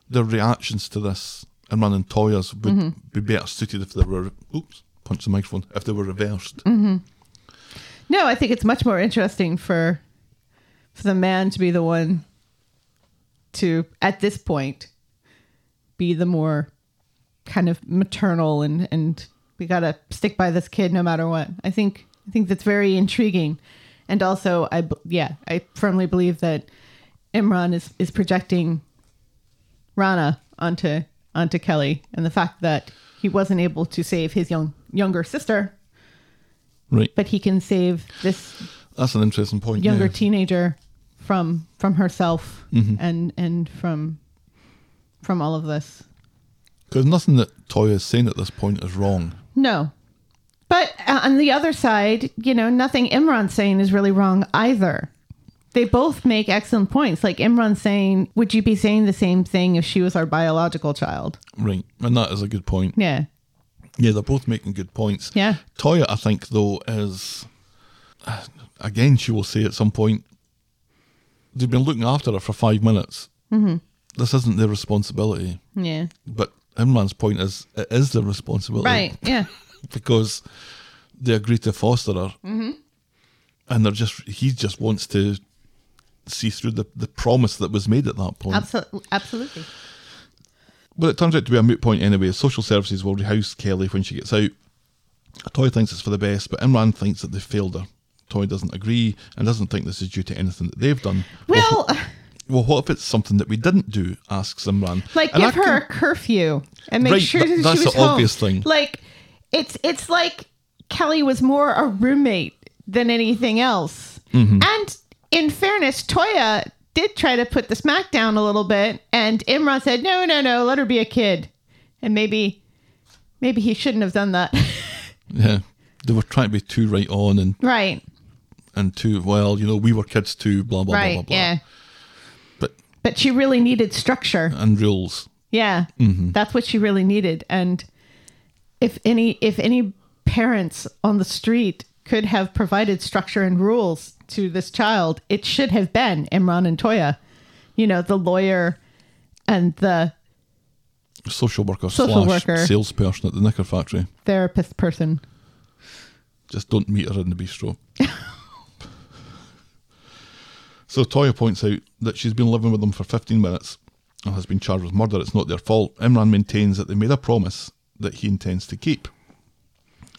their reactions to this Imran and Toyah's would mm-hmm. be better suited if they were oops punch the microphone if they were reversed. Mm-hmm. No, I think it's much more interesting for for the man to be the one to at this point be the more kind of maternal and and we got to stick by this kid no matter what. I think I think that's very intriguing. And also I yeah, I firmly believe that Imran is is projecting Rana onto onto Kelly and the fact that he wasn't able to save his young younger sister, Right, but he can save this that's an interesting point. younger yeah. teenager from from herself and and from from all of this. Because nothing that Toyah is saying at this point is wrong. No. But uh, on the other side, you know, nothing Imran's saying is really wrong either. They both make excellent points. Like Imran saying, would you be saying the same thing if she was our biological child? Right, and that is a good point. Yeah. Yeah, they're both making good points. Yeah. Toyah, I think, though, is again, she will say at some point, they've been looking after her for five minutes. Mm-hmm. This isn't their responsibility. Yeah. But Imran's point is, it is their responsibility. Right. Yeah. Because they agreed to foster her. Mm-hmm. And they're just, he just wants to see through the, the promise that was made at that point. Absolutely. Absolutely. But it turns out to be a moot point anyway. Social services will rehouse Kelly when she gets out. Toy thinks it's for the best, but Imran thinks that they've failed her. Toy doesn't agree and doesn't think this is due to anything that they've done. Well, Well, what if it's something that we didn't do? asks Imran. like And I give her a curfew and make Right, sure th- that that's she was the obvious thing. Like it's it's like Kelly was more a roommate than anything else. Mm-hmm. And in fairness, Toyah did try to put the smack down a little bit, and Imran said, "No, no, no, let her be a kid." And maybe maybe he shouldn't have done that. Yeah, they were trying to be too right on and, right. and too, well, you know, we were kids too, blah, blah, right. blah, blah, blah. Yeah. But, But she really needed structure. and rules. Yeah, Mm-hmm. that's what she really needed. And if any if any parents on the street could have provided structure and rules to this child, it should have been Imran and Toyah. You know, the lawyer and the Social worker Social slash worker. salesperson at the knicker factory. therapist person. Just don't meet her in the bistro. so Toyah points out that she's been living with them for 15 minutes and has been charged with murder. It's not their fault. Imran maintains that they made a promise that he intends to keep.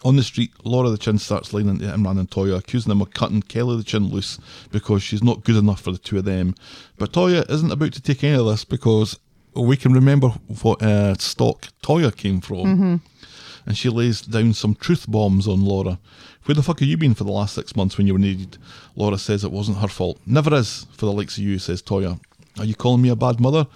On the street, Laura the Chin starts laying into Imran and Toyah, accusing them of cutting Kelly the Chin loose because she's not good enough for the two of them. But Toyah isn't about to take any of this because we can remember what uh, stock Toyah came from and she lays down some truth bombs on Laura. Where the fuck have you been for the last six months when you were needed? Laura says it wasn't her fault. Never is, for the likes of you, says Toyah. Are you calling me a bad mother?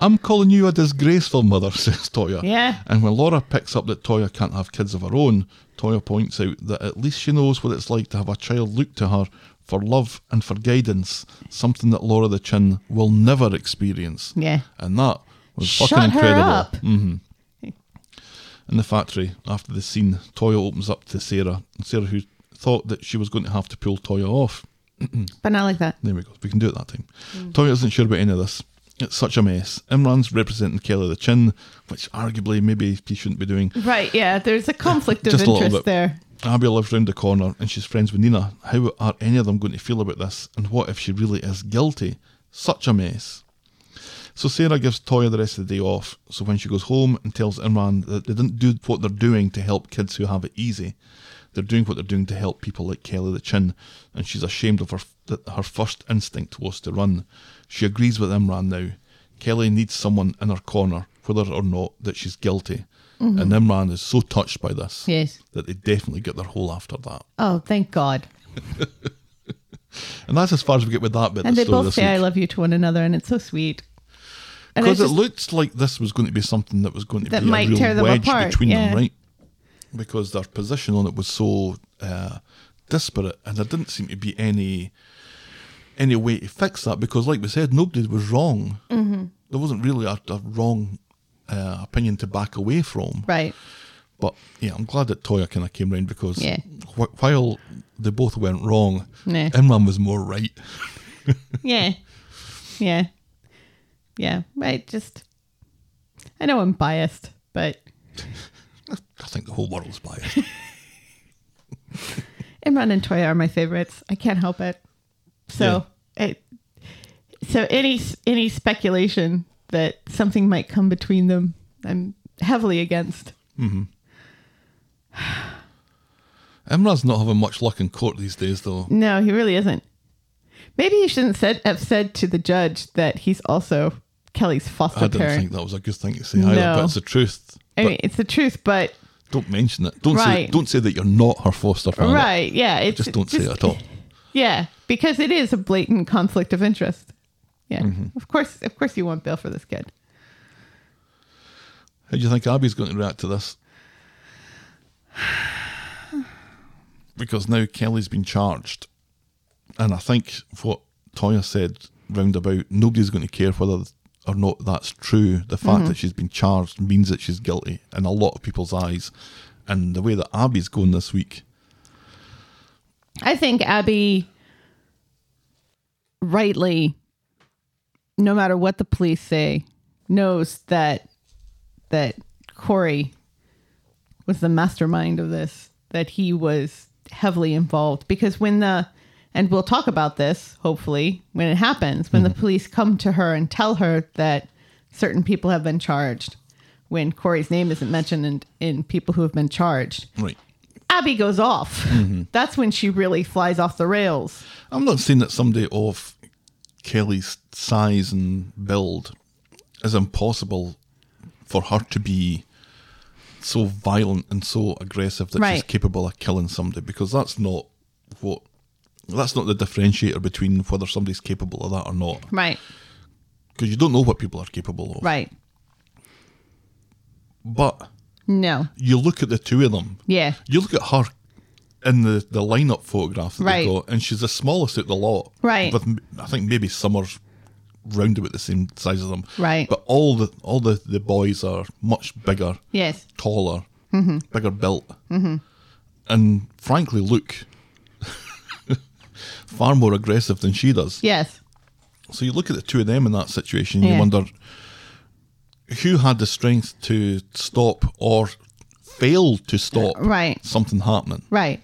I'm calling you a disgraceful mother, says Toyah. Yeah. And when Laura picks up that Toyah can't have kids of her own, Toyah points out that at least she knows what it's like to have a child look to her for love and for guidance, something that Laura the Chin will never experience. Yeah. And that was Shut fucking her incredible. up. Mm-hmm. In the factory, after the scene, Toyah opens up to Sarah, and Sarah, who thought that she was going to have to pull Toyah off. But not like that. There we go. We can do it that time. Mm. Toyah isn't sure about any of this. It's such a mess. Imran's representing Kelly the Chin, which arguably maybe he shouldn't be doing. Right. Yeah. There's a conflict of Just a little interest there. Abby lives round the corner and she's friends with Nina. How are any of them going to feel about this? And what if she really is guilty? Such a mess. So Sarah gives Toyah the rest of the day off. So when she goes home and tells Imran that they didn't do what they're doing to help kids who have it easy, they're doing what they're doing to help people like Kelly the Chin, and she's ashamed of her that her first instinct was to run. She agrees with Imran now. Kelly needs someone in her corner, whether or not that she's guilty. And Imran is so touched by this Yes. that they definitely get their hole after that. Oh, thank God. And that's as far as we get with that bit. And the they both say I love you to one another, and it's so sweet. Because it just- looked like this was going to be something that was going to be a real wedge apart, between yeah. them, right? Because their position on it was so uh, disparate, and there didn't seem to be any any way to fix that. Because, like we said, nobody was wrong. Mm-hmm. There wasn't really a, a wrong uh, opinion to back away from. right. But yeah, I'm glad that Toyah kind of came round because Yeah. wh- while they both went wrong, Yeah. Imran was more right. Yeah. Yeah. Yeah. I just, I know I'm biased, but I think the whole world's biased. Imran and Toyah are my favorites. I can't help it. So it, so any any speculation that something might come between them, I'm heavily against. Mm-hmm. Imran's not having much luck in court these days, though. No, he really isn't. Maybe he shouldn't said, have said to the judge that he's also Kelly's foster parent. I didn't parent. think that was a good thing to say either, No. but it's the truth. I mean, it's the truth, but don't mention it. Don't say don't say that you're not her foster parent. right, yeah, Just don't say it at all. Yeah, because it is a blatant conflict of interest. Yeah, Mm-hmm. of course, of course, you want bail for this kid. How do you think Abby's going to react to this? Because now Kelly's been charged, and I think what Toyah said roundabout, nobody's going to care whether or not that's true. The fact Mm-hmm. that she's been charged means that she's guilty in a lot of people's eyes, and the way that Abby's going this week, I think Abby, rightly, no matter what the police say, knows that that Corey was the mastermind of this. That he was heavily involved because when the and we'll talk about this hopefully when it happens when the mm-hmm. police come to her and tell her that certain people have been charged when Corey's name isn't mentioned in, in people who have been charged right? Abby goes off. Mm-hmm. That's when she really flies off the rails. I'm not saying that somebody of Kelly's size and build is impossible for her to be so violent and so aggressive that she's capable of killing somebody because that's not what that's not the differentiator between whether somebody's capable of that or not Right. because you don't know what people are capable of Right. but No. you look at the two of them Yeah. you look at her in the, the lineup photograph that Right. they got, and she's the smallest out the lot. Right. With I think maybe Summer's round about the same size as them. Right. But all the all the, the boys are much bigger, Yes. taller, Mm-hmm. bigger built, and frankly look far more aggressive than she does. Yes. So you look at the two of them in that situation, and Yeah. you wonder who had the strength to stop or failed to stop uh, Right. something happening. Right.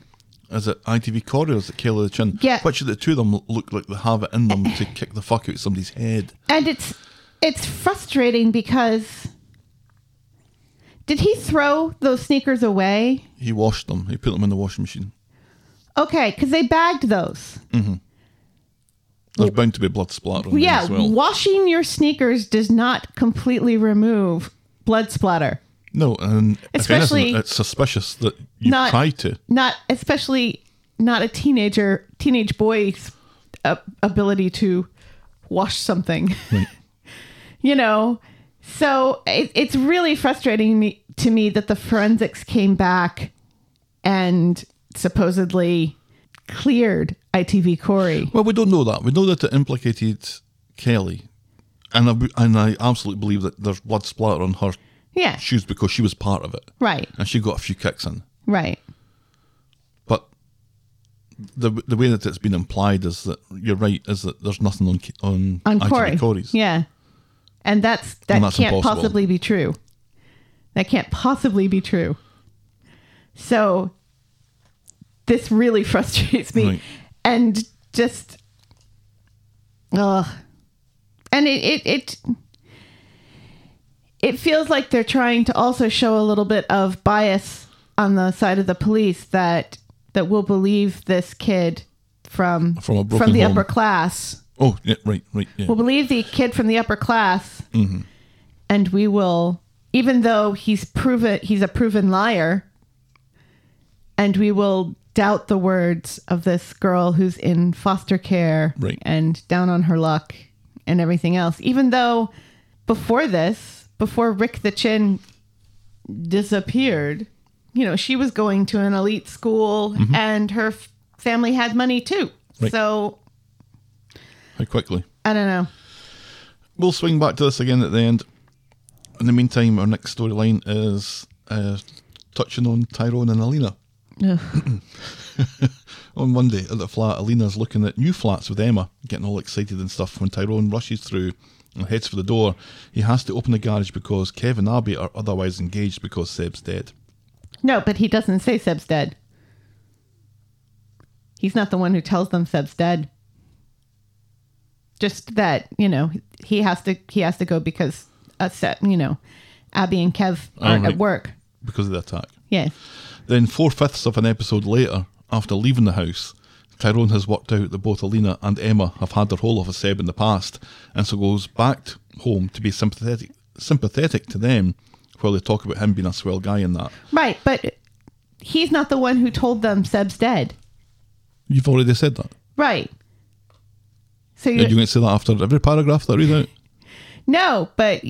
Is it ITV Corey or is it Kelly the Chin? Yeah. Which of the two of them look like they have it in them to kick the fuck out of somebody's head? And it's it's frustrating because did he throw those sneakers away? He washed them. He put them in the washing machine. Okay, because they bagged those. Mm-hmm. There's bound to be blood splatter on yeah, as well. washing your sneakers does not completely remove blood splatter. No, and Especially- anything, it's suspicious that you Not- try to. Not especially not a teenager, teenage boy's uh, ability to wash something. you know, so it, it's really frustrating me, to me that the forensics came back and supposedly cleared ITV Corey. Well, we don't know that. We know that it implicated Kelly, and I, and I absolutely believe that there's blood splatter on her Yeah, shoes because she was part of it, right, and she got a few kicks in. right. But the the way that it's been implied is that you're right. Is that there's nothing on on, on ITV Corey. Corey's. Yeah, and that's that And that's can't impossible. possibly be true. That can't possibly be true. So, this really frustrates me. Right. And just ugh. And it, it it it feels like they're trying to also show a little bit of bias on the side of the police that that will believe this kid from From from the home. upper class Oh, yeah, right, right, yeah. we'll believe the kid from the upper class mm-hmm. and we will even though he's proven he's a proven liar and we will doubt the words of this girl who's in foster care Right. and down on her luck and everything else even though before this before rick the chin disappeared you know she was going to an elite school and her f- family had money too Right. so How quickly. i don't know We'll swing back to this again at the end. In the meantime, our next storyline is uh, touching on Tyrone and Alina. On Monday at the flat, Alina's looking at new flats with Emma, getting all excited and stuff. When Tyrone rushes through and heads for the door, he has to open the garage because Kev and Abby are otherwise engaged because Seb's dead. No, but he doesn't say Seb's dead. He's not the one who tells them Seb's dead. Just that, you know, he has to he has to go because uh, you know, Abby and Kev aren't right. at work. because of the attack. Yes. Then, four fifths of an episode later, after leaving the house, Tyrone has worked out that both Alina and Emma have had their whole of a Seb in the past, and so goes back home to be sympathetic sympathetic to them while they talk about him being a swell guy and that. Right, but he's not the one who told them Seb's dead. You've already said that. Right. So Are you you going to say that after every paragraph that I read out? No, but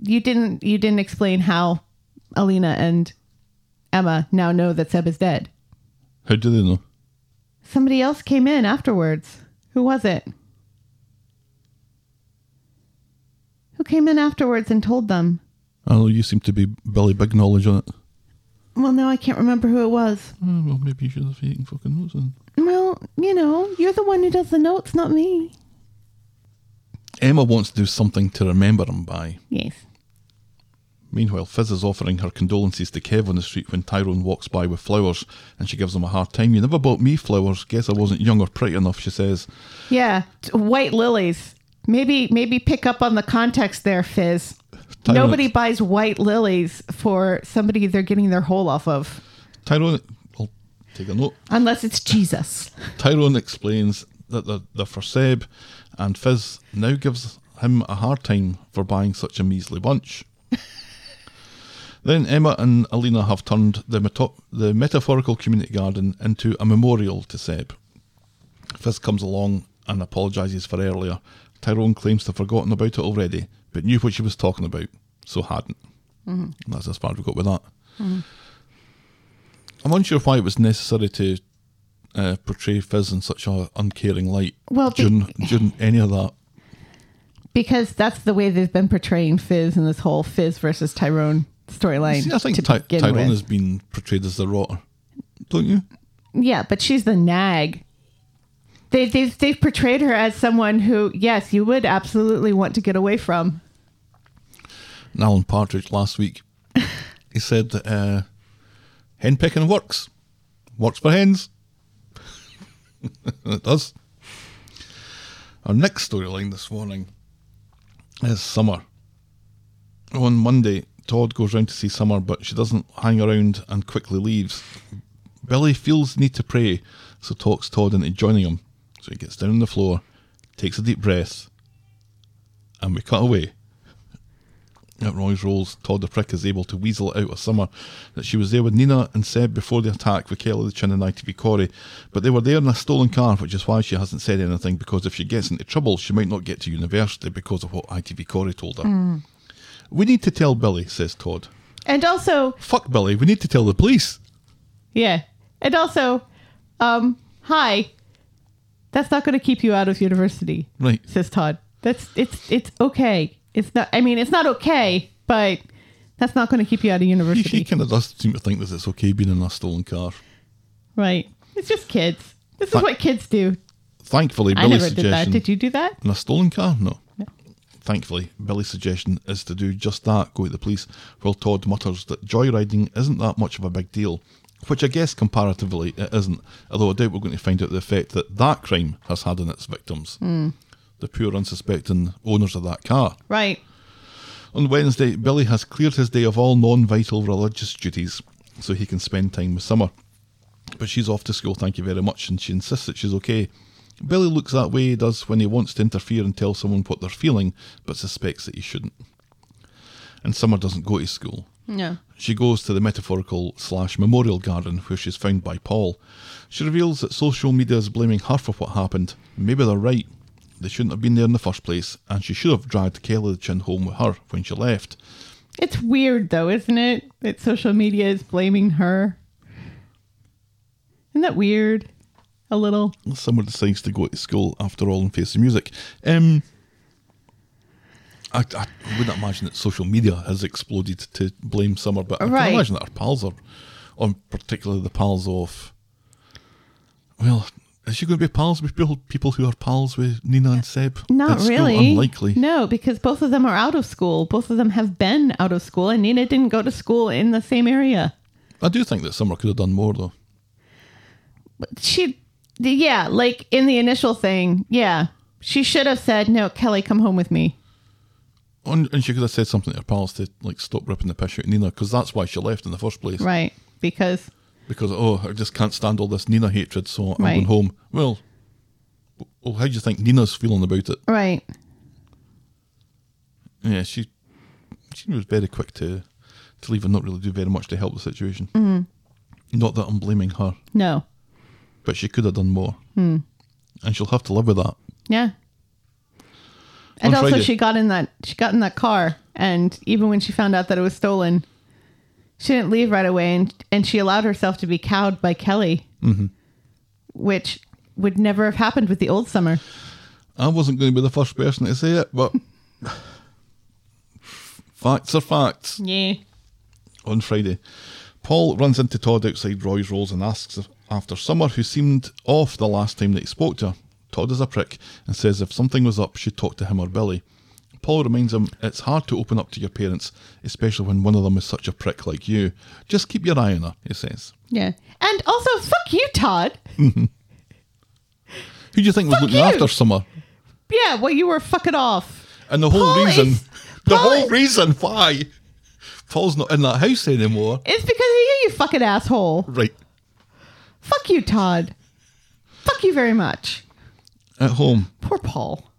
you didn't you didn't explain how Alina and Emma now know that Seb is dead. How do they know? Somebody else came in afterwards. Who was it? Who came in afterwards and told them? I know you seem to be Billy Big Knowledge on it. Well, no, I can't remember who it was. Oh, well, maybe you should have taken fucking notes then. Well, you know, you're the one who does the notes, not me. Emma wants to do something to remember him by. Yes. Meanwhile, Fizz is offering her condolences to Kev on the street when Tyrone walks by with flowers, and she gives him a hard time. You never bought me flowers. Guess I wasn't young or pretty enough, she says. Yeah, white lilies. Maybe maybe pick up on the context there, Fizz. Tyrone- Nobody buys white lilies for somebody they're getting their hole off of, Tyrone, I'll take a note. unless it's Jesus. Tyrone explains that they're, they're for Seb, and Fizz now gives him a hard time for buying such a measly bunch. Then Emma and Alina have turned the, meto- the metaphorical community garden into a memorial to Seb. Fizz comes along and apologises for earlier. Tyrone claims to have forgotten about it already, but knew what she was talking about, so hadn't. That's as far as we got with that. I'm unsure why it was necessary to uh, portray Fizz in such an uncaring light Well, be- during, during any of that. Because that's the way they've been portraying Fizz in this whole Fizz versus Tyrone storyline. I think to Ty- begin Tyrone with. has been portrayed as the rotter, don't you? Yeah, but she's the nag. They, they've, they've portrayed her as someone who, yes, you would absolutely want to get away from. And Alan Partridge last week, he said that uh, hen pecking works. Works for hens. it does. Our next storyline this morning is Summer. On Monday, Todd goes round to see Summer, but she doesn't hang around and quickly leaves. Billy feels the need to pray, so talks Todd into joining him. So he gets down on the floor, takes a deep breath, and we cut away. At Roy's Rolls, Todd the Prick is able to weasel out of Summer that she was there with Nina and Seb before the attack with Kelly the Chin and ITV Corey, but they were there in a stolen car, which is why she hasn't said anything because if she gets into trouble, she might not get to university because of what ITV Corey told her. Hmm. We need to tell Billy, says Todd. And also, Fuck Billy, we need to tell the police. yeah. And also, um, hi. That's not going to keep you out of university. Right. Says Todd. That's, it's, it's okay. It's not, I mean, it's not okay, but that's not going to keep you out of He, university. he kind of does seem to think that it's okay being in a stolen car. Right. It's just kids. This is what kids do. Thankfully, I Billy's never did that. suggestion. Did you do that? In a stolen car? No. Thankfully, Billy's suggestion is to do just that go to the police, while Todd mutters that joyriding isn't that much of a big deal, which I guess comparatively it isn't, although I doubt we're going to find out the effect that that crime has had on its victims, hmm. the poor unsuspecting owners of that car. Right. On Wednesday, Billy has cleared his day of all non vital religious duties so he can spend time with Summer. But she's off to school, thank you very much, and she insists that she's okay. Billy looks that way he does when he wants to interfere and tell someone what they're feeling, but suspects that he shouldn't. And Summer doesn't go to school. No. She goes to the metaphorical slash memorial garden where she's found by Paul. She reveals that social media is blaming her for what happened. Maybe they're right. They shouldn't have been there in the first place, and she should have dragged Kelly the Chin home with her when she left. It's weird though, isn't it? That social media is blaming her. Isn't that weird? A little. Summer decides to go to school after all and face the music. Um, I, I wouldn't imagine that social media has exploded to blame Summer, but I Right. can imagine that her pals are, or particularly the pals of, well, is she going to be pals with people, people who are pals with Nina and Seb? Not at really. Unlikely. No, because both of them are out of school. Both of them have been out of school, and Nina didn't go to school in the same area. I do think that Summer could have done more, though. She, yeah, like in the initial thing, yeah, she should have said, "No, Kelly, come home with me." And, and she could have said something to her pals to like stop ripping the piss out of Nina, because that's why she left in the first place. Right? Because because oh, I just can't stand all this Nina hatred, so I'm Right. going home. Well, well, how do you think Nina's feeling about it? right, Yeah, she she was very quick to to leave and not really do very much to help the situation. Mm-hmm. Not that I'm blaming her, no, but she could have done more, Hmm. and she'll have to live with that. yeah. And On also, Friday- she got in that she got in that car, and even when she found out that it was stolen, she didn't leave right away, and and she allowed herself to be cowed by Kelly, Mm-hmm. which would never have happened with the old summer. I wasn't going to be the first person to say it, but facts are facts. Yeah. on Friday. Paul runs into Todd outside Roy's Rolls and asks if, after Summer, who seemed off the last time that he spoke to her. Todd is a prick and says if something was up, she'd talk to him or Billy. Paul reminds him it's hard to open up to your parents, especially when one of them is such a prick like you. Just keep your eye on her, he says. Yeah. And also, fuck you, Todd. Mm-hmm. Who do you think was looking you. after Summer? Yeah, well, you were fucking off. And the whole Paul reason, is- the Paul whole is- reason why Paul's not in that house anymore. It's because of you, you fucking asshole. Right. Fuck you, Todd. Fuck you very much. At home, Poor Paul.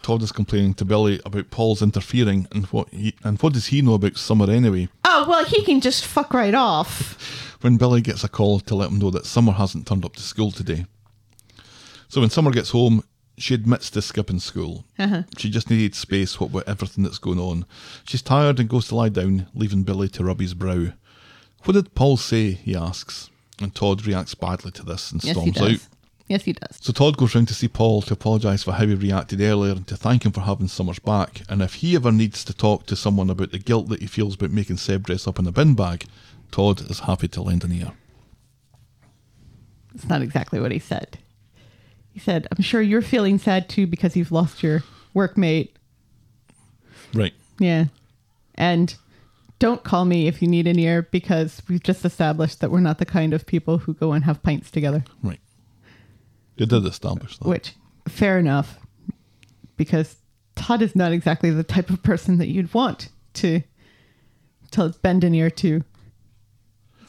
Todd is complaining to Billy about Paul's interfering and what he and what does he know about Summer anyway? Oh, well, he can just fuck right off. When Billy gets a call to let him know that Summer hasn't turned up to school today. So when Summer gets home, she admits to skipping school. Uh-huh. She just needed space what with everything that's going on. She's tired and goes to lie down, leaving Billy to rub his brow. What did Paul say? he asks. And Todd reacts badly to this and Yes, storms out. Yes, he does. So Todd goes round to see Paul to apologise for how he reacted earlier and to thank him for having Summers back. And if he ever needs to talk to someone about the guilt that he feels about making Seb dress up in a bin bag, Todd is happy to lend an ear. It's not exactly what he said. He said, I'm sure you're feeling sad too because you've lost your workmate. Right. Yeah. And don't call me if you need an ear because we've just established that we're not the kind of people who go and have pints together. Right. It did establish that. Which, fair enough, because Todd is not exactly the type of person that you'd want to to bend an ear to.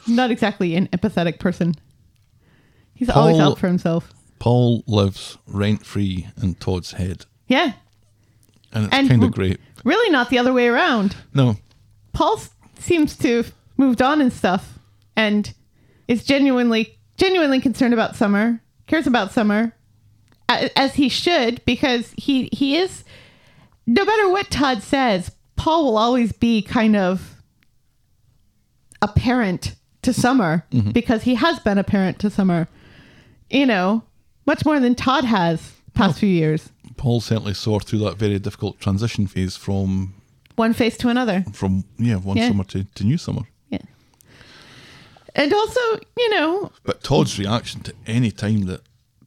Not exactly an empathetic person. He's always out for himself. Paul lives rent free in Todd's head. Yeah. And it's kind of great. Really not the other way around. No. Paul seems to have moved on and stuff and is genuinely genuinely concerned about Summer, cares about Summer as he should because he he is no matter what Todd says, Paul will always be kind of a parent to Summer mm-hmm. because he has been a parent to Summer. You know, much more than Todd has past few years. Paul certainly saw through that very difficult transition phase from One face to another. from yeah, one Yeah. summer to, to new summer. Yeah. And also, you know, But Todd's reaction to any time that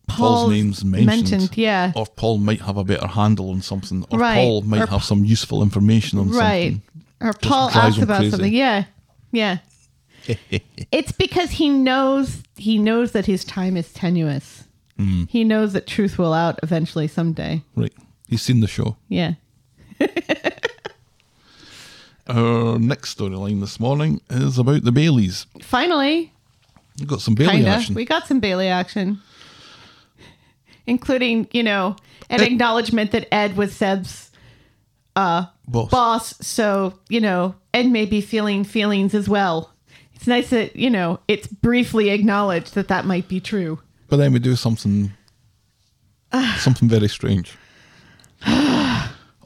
Paul's, Paul's name's mentioned, mentioned, yeah. or Paul might have a better handle on something, or Right. Paul might Or have some useful information on right. something. Or Paul asks about crazy. something. Yeah. Yeah. it's because he knows he knows that his time is tenuous. Hmm. He knows that truth will out eventually someday. Right. He's seen the show. Yeah. Our next storyline this morning is about the Baileys. Finally, We've got some Bailey kinda, action. we got some Bailey action, including you know an Ed- acknowledgement that Ed was Seb's uh, Boss. boss. So you know Ed may be feeling feelings as well. It's nice that you know it's briefly acknowledged that that might be true. But then we do something something very strange.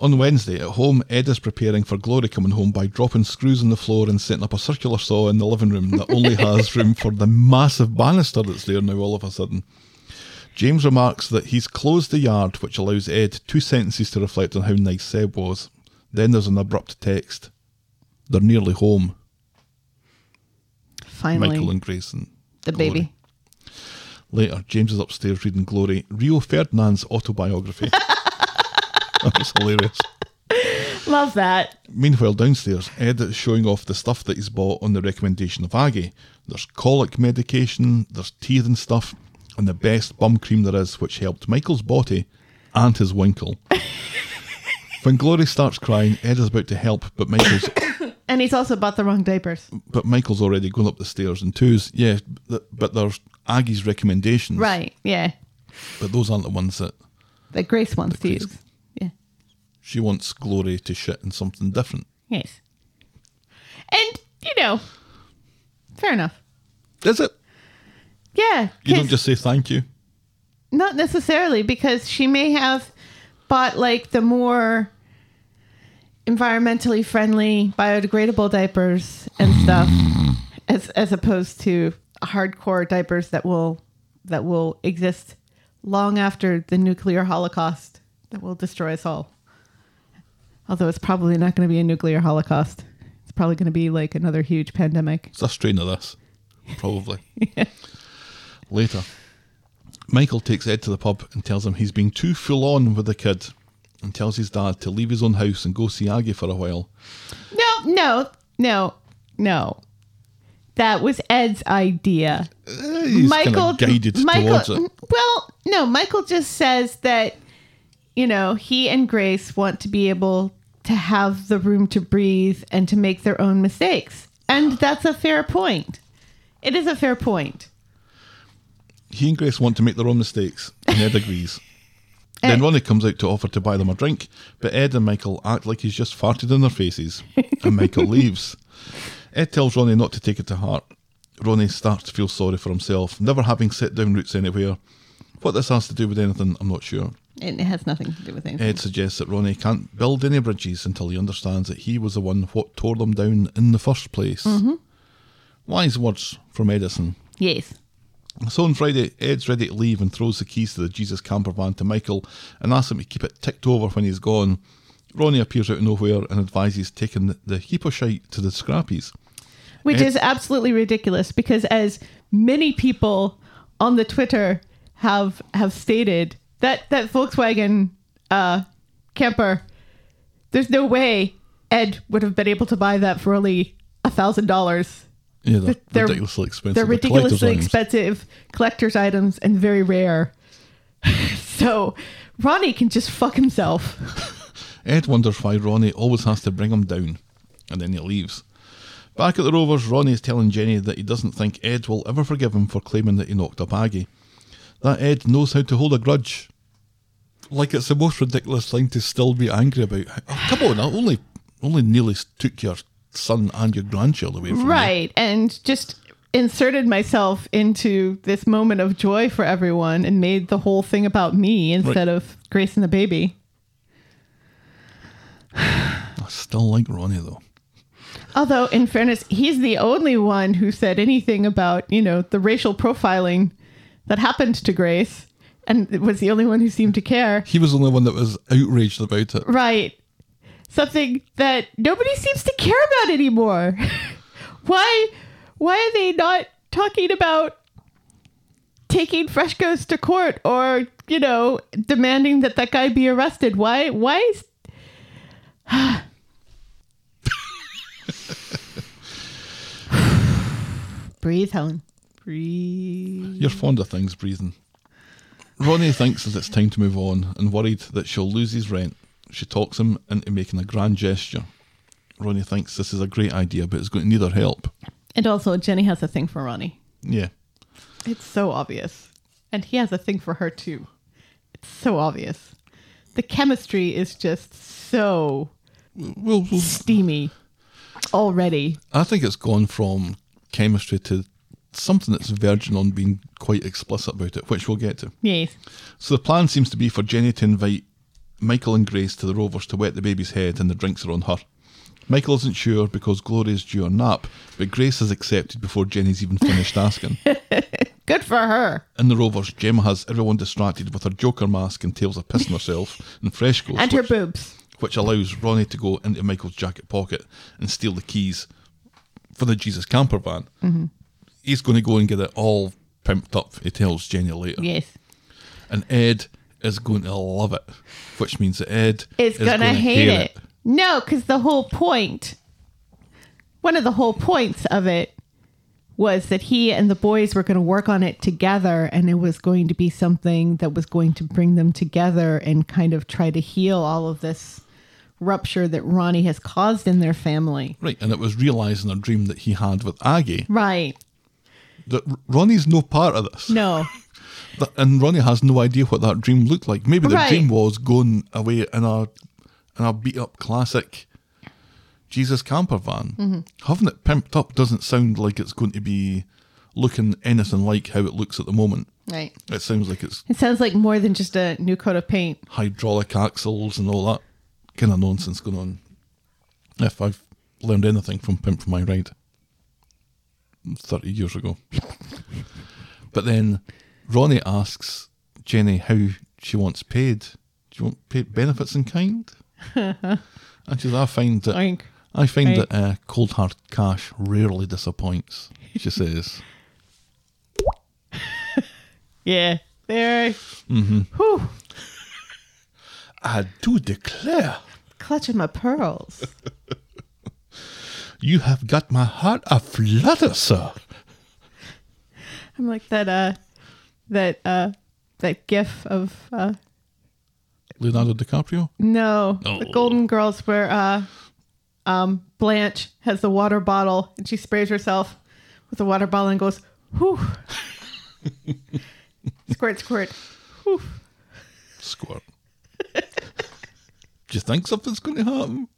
On Wednesday at home, Ed is preparing for Glory coming home by dropping screws on the floor and setting up a circular saw in the living room that only has room for the massive banister that's there now all of a sudden. James remarks that he's closed the yard, which allows Ed two sentences to reflect on how nice Seb was. Then there's an abrupt text. They're nearly home, Finally, Michael and Grayson. the Glory. baby. Later, James is upstairs reading Glory, Rio Ferdinand's autobiography. that was hilarious. Love that. Meanwhile, downstairs, Ed is showing off the stuff that he's bought on the recommendation of Aggie. There's colic medication, there's teething stuff, and the best bum cream there is, which helped Michael's body and his winkle. when Glory starts crying, Ed is about to help, but Michael's And he's also bought the wrong diapers. but Michael's already going up the stairs in twos. Yeah, but there's Aggie's recommendations, Right. Yeah. But those aren't the ones that That Grace wants to Grace- use. She wants Glory to shit in something different. Yes. And, you know, fair enough. Is it? Yeah. You don't just say thank you. Not necessarily, because she may have bought like the more environmentally friendly, biodegradable diapers and stuff, as as opposed to hardcore diapers that will that will exist long after the nuclear holocaust that will destroy us all. Although it's probably not going to be a nuclear holocaust. It's probably going to be like another huge pandemic. It's a strain of this, probably. Later, Michael takes Ed to the pub and tells him he's being too full on with the kid and tells his dad to leave his own house and go see Aggie for a while. No, no, no, no. That was Ed's idea. Eh, he's kind of guided towards it. Well, no, Michael just says that you know he and Grace want to be able to have the room to breathe and to make their own mistakes, and that's a fair point. It is a fair point. He and Grace want to make their own mistakes, and Ed agrees. then Eh. Ronnie comes out to offer to buy them a drink, but Ed and Michael act like he's just farted in their faces, and Michael leaves. Ed tells Ronnie not to take it to heart. Ronnie starts to feel sorry for himself, never having set down roots anywhere. What this has to do with anything, I'm not sure. It has nothing to do with anything. Ed suggests that Ronnie can't build any bridges until he understands that he was the one what tore them down in the first place. Mm-hmm. Wise words from Edison. yes. So on Friday, Ed's ready to leave and throws the keys to the Jesus camper van to Michael and asks him to keep it ticked over when he's gone. Ronnie appears out of nowhere and advises taking the, the heap of shite to the scrappies. which Ed- is absolutely ridiculous because as many people on the twitter have have stated that that volkswagen uh camper there's no way ed would have been able to buy that for only a thousand dollars Yeah, they're, They're- ridiculously expensive. they're collector's ridiculously items. expensive collector's items and very rare so ronnie can just fuck himself Ed wonders why Ronnie always has to bring him down, and then he leaves. Back at the Rovers, Ronnie is telling Jenny that he doesn't think Ed will ever forgive him for claiming that he knocked up Aggie. That Ed knows how to hold a grudge. Like it's the most ridiculous thing to still be angry about. Oh, come on, I only only nearly took your son and your grandchild away from you. Right. And just inserted myself into this moment of joy for everyone and made the whole thing about me instead of Grace and the baby. I still like Ronnie though. Although, in fairness, he's the only one who said anything about, you know, the racial profiling that happened to Grace and was the only one who seemed to care. He was the only one that was outraged about it. Right. Something that nobody seems to care about anymore. why why are they not talking about taking Freshcos to court or, you know, demanding that that guy be arrested? Why why is Breathe, Helen. Breathe. You're fond of things breathing. Ronnie thinks that it's time to move on and worried that she'll lose his rent. She talks him into making a grand gesture. Ronnie thinks this is a great idea, but it's going to need her help. And also, Jenny has a thing for Ronnie. Yeah. It's so obvious. And he has a thing for her too. It's so obvious. The chemistry is just so Well, well, steamy already. I think it's gone from chemistry to something that's verging on being quite explicit about it, which we'll get to. Yes. So the plan seems to be for Jenny to invite Michael and Grace to the Rovers to wet the baby's head, and the drinks are on her. Michael isn't sure because Gloria's due a nap, but Grace has accepted before Jenny's even finished asking. Good for her. In the Rovers, Gemma has everyone distracted with her Joker mask and tales of pissing herself and fresh clothes, And her which, boobs. which allows Ronnie to go into Michael's jacket pocket and steal the keys for the Jesus camper van. Mm-hmm. He's going to go and get it all pimped up, he tells Jenny later. Yes. And Ed is going to love it, which means that Ed Is, is gonna, hate, it. No, because the whole point, one of the whole points of it was that he and the boys were going to work on it together and it was going to be something that was going to bring them together and kind of try to heal all of this rupture that Ronnie has caused in their family. Right, and it was realising a dream that he had with Aggie Right. That Ronnie's no part of this. No. And Ronnie has no idea what that dream looked like. Maybe the Right. dream was going away in a in a beat up classic Jesus camper van. Mm-hmm. Having it pimped up doesn't sound like it's going to be looking anything like how it looks at the moment. Right. It sounds like it's It sounds like more than just a new coat of paint. hydraulic axles and all that kind of nonsense going on. If I've learned anything from Pimp for My Ride 30 years ago. but then Ronnie asks Jenny how she wants paid. Do you want paid benefits in kind? and she says, I find that Oink. I find Right. that uh, cold hard cash rarely disappoints. She says, Yeah. There. Whew. "I do declare, Clutching my pearls. you have got my heart aflutter, sir." I'm like that uh that uh that gif of uh Leonardo DiCaprio. no the Oh. golden girls where uh um Blanche has the water bottle and she sprays herself with the water bottle and goes whew squirt squirt whew. Squirt. Do you think something's going to happen?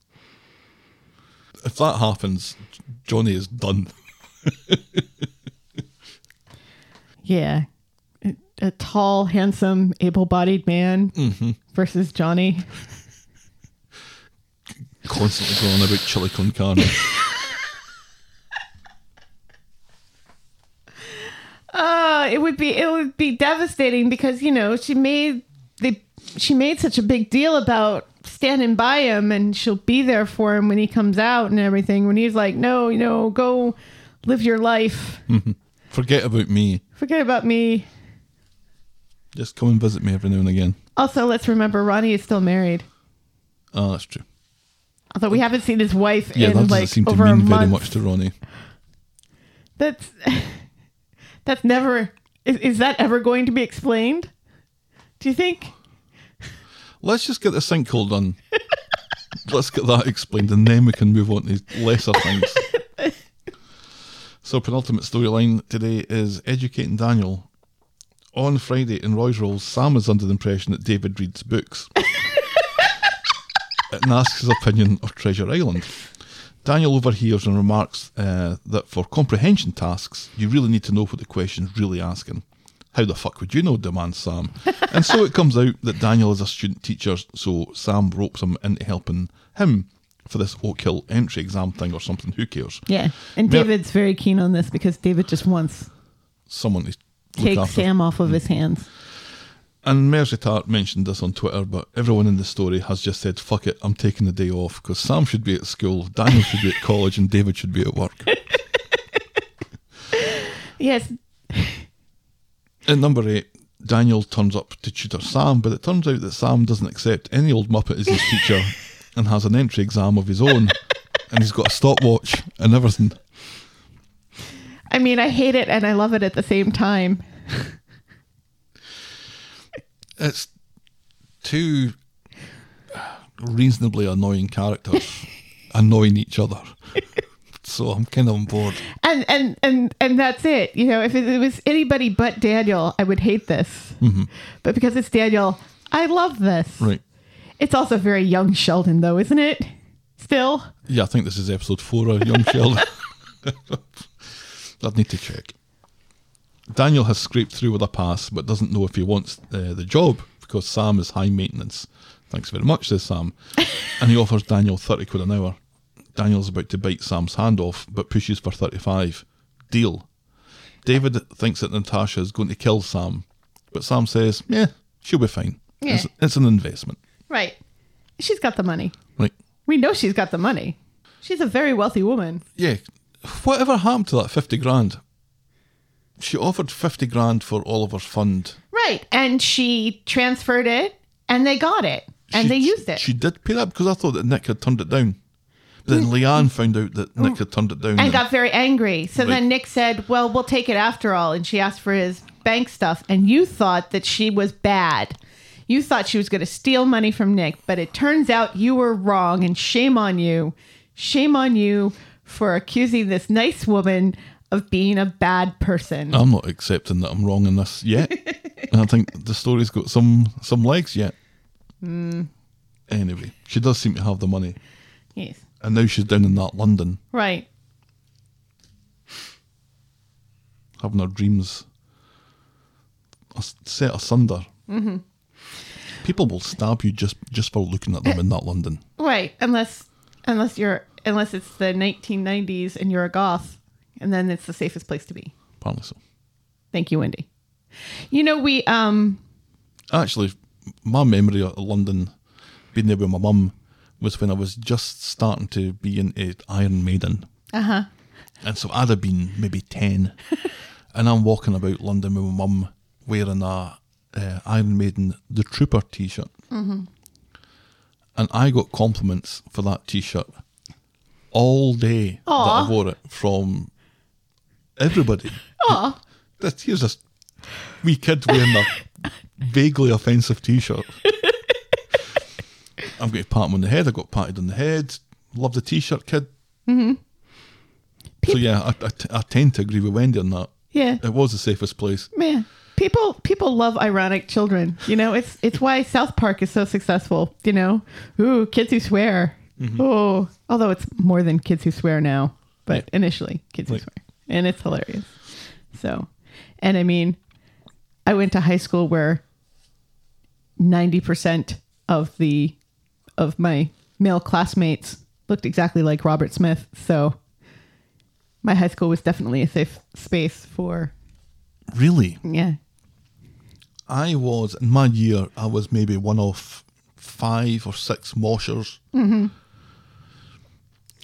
If that happens, Johnny is done. yeah a, tall handsome able-bodied man Mm-hmm. versus Johnny Constantly going on about chili con carne. Uh, it would be it would be devastating because you know she made the she made such a big deal about standing by him and she'll be there for him when he comes out and everything. When he's like, no, you know, go live your life, Forget about me. forget about me. Just come and visit me every now and again. Also, let's remember Ronnie is still married. Oh, that's true. Although we haven't seen his wife Yeah, that in doesn't like seem to over a mean very month. much to Ronnie. That's that's never is, is that ever going to be explained? Do you think? Let's just get the sinkhole done. Let's get that explained, and then we can move on to lesser things. so, penultimate storyline today is educating Daniel. On Friday in Roy's Rolls, Sam is under the impression that David reads books and asks his opinion of Treasure Island. Daniel overhears and remarks uh, that for comprehension tasks, you really need to know what the question's really asking. How the fuck would you know? demands Sam. and so it comes out that Daniel is a student teacher, so Sam ropes him into helping him for this Oak Hill entry exam thing or something. Who cares? Yeah. And. David's very keen on this because David just wants Someone to take. Sam off of his hands. And Mersey Tart mentioned this on Twitter, but everyone in the story has just said, fuck it, I'm taking the day off because Sam should be at school, Daniel should be at college, and David should be at work. Yes. At number eight, Daniel turns up to tutor Sam, but it turns out that Sam doesn't accept any old Muppet as his teacher and has an entry exam of his own. And he's got a stopwatch and everything. I mean, I hate it and I love it at the same time. It's two reasonably annoying characters annoying each other. So I'm kind of on board. And and and and that's it. You know, if it, was anybody but Daniel, I would hate this. But because it's Daniel, I love this. Right. It's also very young Sheldon, though, isn't it? Still. Yeah, I think this is episode four of Young Sheldon. I'd need to check. Daniel has scraped through with a pass, but doesn't know if he wants uh, the job because Sam is high maintenance. Thanks very much, says Sam. and he offers Daniel 30 quid an hour. Daniel's about to bite Sam's hand off, but pushes for 35. Deal. David thinks that Natasha is going to kill Sam, but Sam says, yeah, she'll be fine. Yeah. It's, it's an investment. Right. She's got the money. Right. We know she's got the money. She's a very wealthy woman. yeah, whatever happened to that 50 grand? She offered 50 grand for Oliver's fund. Right. And she transferred it and they got it and She- they used it. She did pay that because I thought that Nick had turned it down. Then Leanne found out that Nick had turned it down. Mm. and got very angry. So Right. then Nick said, Well, we'll take it after all. And she asked for his bank stuff. And you thought that she was bad. You thought she was going to steal money from Nick. But it turns out you were wrong. And shame on you. Shame on you for accusing this nice woman of being a bad person. I'm not accepting that I'm wrong in this yet. and I think the story's got some some legs yet. Hmm. Anyway, she does seem to have the money. Yes. And now she's down in that London Right. having her dreams set asunder. Mm-hmm. People will stab you just just for looking at them in that London. Right. Unless unless you're unless it's the 1990s and you're a goth. And then it's the safest place to be. Apparently so. Thank you, Wendy. You know, we um Actually, my memory of London, being there with my mum, was when I was just starting to be into Iron Maiden. uh huh. And so I'd have been maybe 10. and I'm walking about London with my mum wearing a uh, Iron Maiden The Trooper t shirt. And I got compliments for that t shirt all day that I wore it from everybody. Aw. That here's this wee kid wearing a vaguely offensive t-shirt. I'm going to pat him on the head. I got patted on the head. Love the t-shirt, kid. Mm-hmm. So yeah, I, I, t- I tend to agree with Wendy on that. Yeah. It was the safest place. Man. People people love ironic children. You know, it's it's why South Park is so successful, you know. Ooh, kids who swear. Oh, although it's more than kids who swear now, but Yeah. initially kids who swear. And it's hilarious. So, and I mean, I went to high school where 90% of the of my male classmates looked exactly like Robert Smith. So, my high school was definitely a safe space for Really? yeah. I was, in my year, I was maybe one of five or six moshers. Mm-hmm.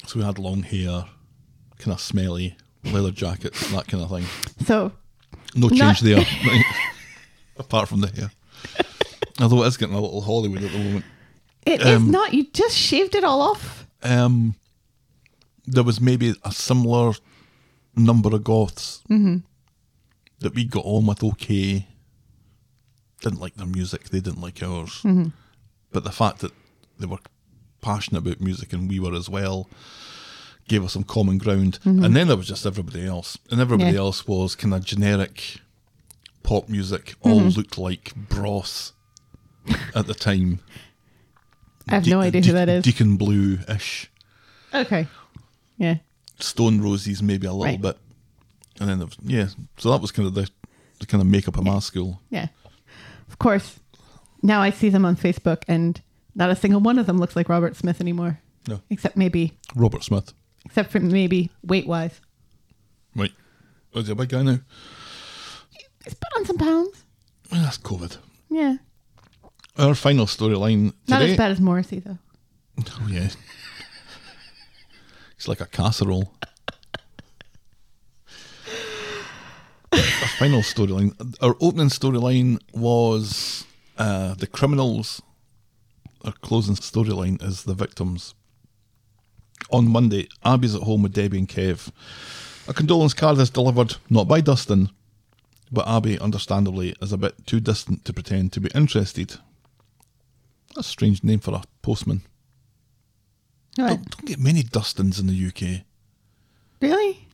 So we had long hair, kind of smelly, leather jackets, that kind of thing. So, No change Not- there, apart from the hair. Although it is getting a little Hollywood at the moment. It is um, not. You just shaved it all off. Um, there was maybe a similar number of goths mm-hmm. that we got on with okay. Didn't like their music, they didn't like ours. Mm-hmm. But the fact that they were passionate about music and we were as well gave us some common ground. Mm-hmm. And then there was just everybody else. And everybody Yeah. else was kind of generic pop music, all looked like Bros at the time. I have no De- idea who that is. Deacon Blue ish. Okay. Yeah. Stone Roses maybe a little Right. bit, and then there was, yeah. So that was kind of the, the kind of makeup of my school. Yeah. Of course. Now I see them on Facebook, and not a single one of them looks like Robert Smith anymore. No, Except maybe, Robert Smith. except for maybe weight wise. Right, oh, is he a big guy now? He's put on some pounds. That's COVID. Yeah. Our final storyline Not as bad as Morrissey though. Oh yeah, it's like a casserole. Our final storyline. Our opening storyline was uh, the criminals. Our closing storyline is the victims. On Monday, Abby's at home with Debbie and Kev. A condolence card is delivered not by Dustin, but Abby, understandably, is a bit too distant to pretend to be interested. That's a strange name for a postman. What? Don't, don't get many Dustins in the UK. Really?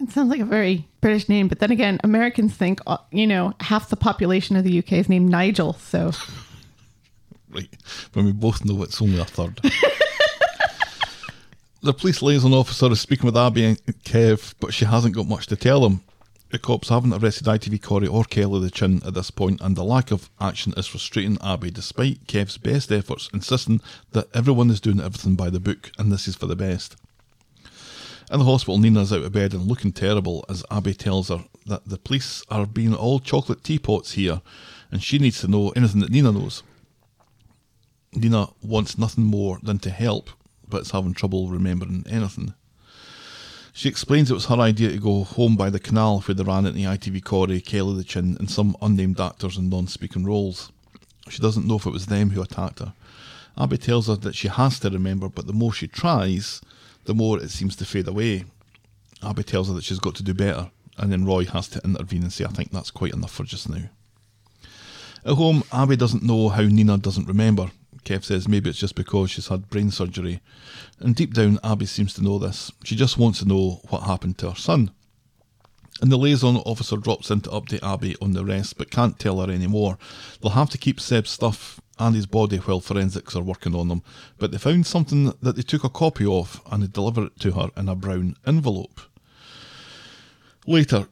It sounds like a very British name, but then again, Americans think uh, you know half the population of the UK is named Nigel. So Right, when we both know it's only a third. the police liaison officer is speaking with Abby and Kev, but she hasn't got much to tell them. The cops haven't arrested ITV Corey or Kelly the Chin at this point, and the lack of action is frustrating Abby, despite Kev's best efforts insisting that everyone is doing everything by the book and this is for the best. In the hospital, Nina's out of bed and looking terrible as Abby tells her that the police are being all chocolate teapots here, and she needs to know anything that Nina knows. Nina wants nothing more than to help, but is having trouble remembering anything. She explains it was her idea to go home by the canal where they ran into ITV Corey, Kelly the Chin, and some unnamed actors in non speaking roles. She doesn't know if it was them who attacked her. Abby tells her that she has to remember, but the more she tries, the more it seems to fade away. Abby tells her that she's got to do better, and then Roy has to intervene and say, I think that's quite enough for just now. At home, Abby doesn't know how Nina doesn't remember. Kev says maybe it's just because she's had brain surgery. And deep down, Abby seems to know this. She just wants to know what happened to her son. And the liaison officer drops in to update Abby on the rest, but can't tell her any more. They'll have to keep Seb's stuff and his body while forensics are working on them, but they found something that they took a copy of and they delivered it to her in a brown envelope. Later,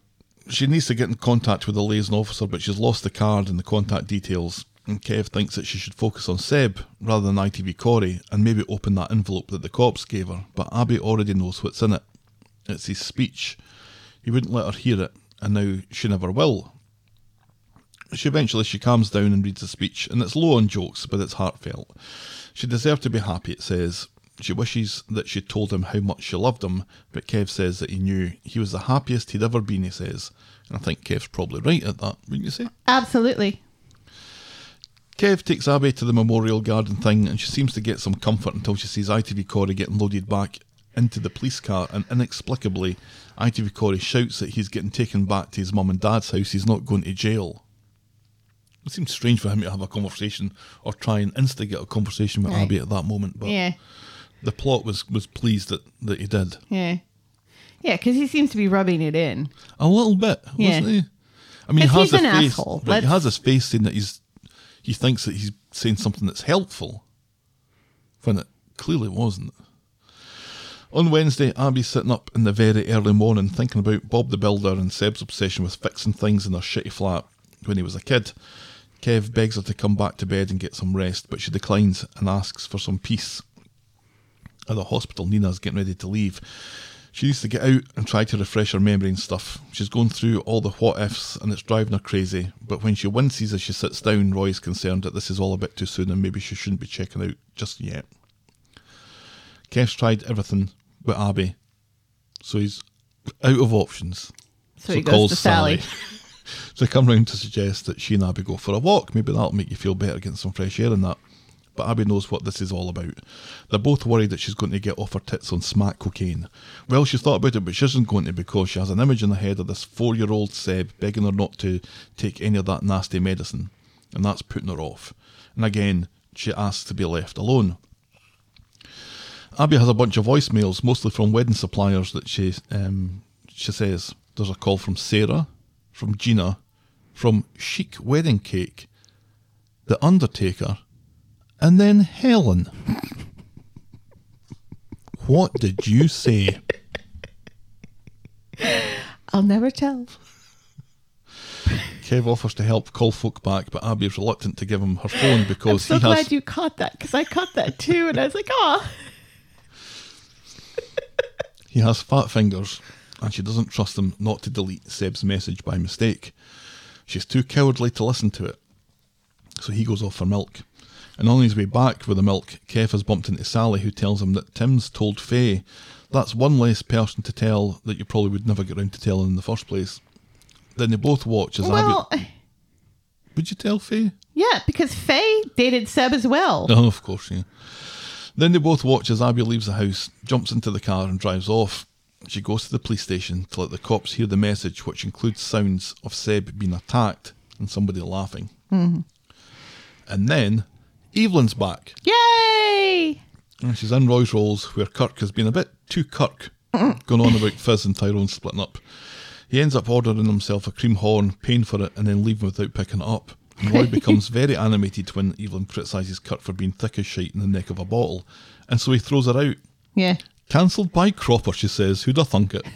she needs to get in contact with the liaison officer, but she's lost the card and the contact details. And Kev thinks that she should focus on Seb rather than ITV Corey and maybe open that envelope that the cops gave her. But Abby already knows what's in it. It's his speech. He wouldn't let her hear it, and now she never will. She eventually she calms down and reads the speech, and it's low on jokes, but it's heartfelt. She deserved to be happy, it says. She wishes that she'd told him how much she loved him, but Kev says that he knew he was the happiest he'd ever been, he says. And I think Kev's probably right at that, wouldn't you say? absolutely, Kev takes Abby to the memorial garden thing, and she seems to get some comfort until she sees ITV Corey getting loaded back into the police car, and inexplicably, ITV Corey shouts that he's getting taken back to his mum and dad's house. He's not going to jail. It seems strange for him to have a conversation or try and instigate a conversation with Right. Abby at that moment, but yeah, the plot was was pleased that that he did yeah, yeah, because he seems to be rubbing it in. a little bit, wasn't he? I mean, he has he's a an face. Right, he has his face saying that he's he thinks that he's saying something that's helpful, when it clearly wasn't. On Wednesday, Abby's sitting up in the very early morning thinking about Bob the Builder and Seb's obsession with fixing things in their shitty flat when he was a kid. Kev begs her to come back to bed and get some rest, but she declines and asks for some peace. At the hospital, Nina's getting ready to leave. She needs to get out and try to refresh her memory and stuff. She's going through all the what ifs and it's driving her crazy. But when she winces as she sits down, Roy's concerned that this is all a bit too soon and maybe she shouldn't be checking out just yet. Kev's tried everything but Abby, so he's out of options. So, he goes to Sally. so they come round to suggest that she and Abby go for a walk. Maybe that'll make you feel better getting some fresh air and that. But Abby knows what this is all about. They're both worried that she's going to get off her tits on smack cocaine. Well, she's thought about it, but she isn't going to because she has an image in her head of this four year old Seb begging her not to take any of that nasty medicine. And that's putting her off. And again, she asks to be left alone. Abby has a bunch of voicemails, mostly from wedding suppliers, that she um, she says there's a call from Sarah, from Gina, from Chic Wedding Cake, The Undertaker, and then Helen. what did you say? I'll never tell. Kev offers to help call folk back, but Abby is reluctant to give him her phone because I'm so he glad has you caught that because I caught that too, and I was like, oh, He has fat fingers, and she doesn't trust him not to delete Seb's message by mistake. She's too cowardly to listen to it. So he goes off for milk. And on his way back with the milk, Kev has bumped into Sally, who tells him that Tim's told Faye. That's one less person to tell that you probably would never get round to telling in the first place. Then they both watch as well, Abby. Would you tell Faye? yeah, because Faye dated Seb as well. Oh, of course, yeah. Then they both watch as Abby leaves the house, jumps into the car, and drives off. She goes to the police station to let the cops hear the message, which includes sounds of Seb being attacked and somebody laughing. Mm-hmm. And then Evelyn's back. Yay! And she's in Roy's Rolls, where Kirk has been a bit too Kirk, going on about Fizz and Tyrone splitting up. He ends up ordering himself a cream horn, paying for it, and then leaving without picking it up. And Roy becomes very animated when Evelyn criticises Kirk for being thick as shit in the neck of a bottle, and so he throws her out. Yeah. Cancelled by Cropper, she says. Who'd have thunk it?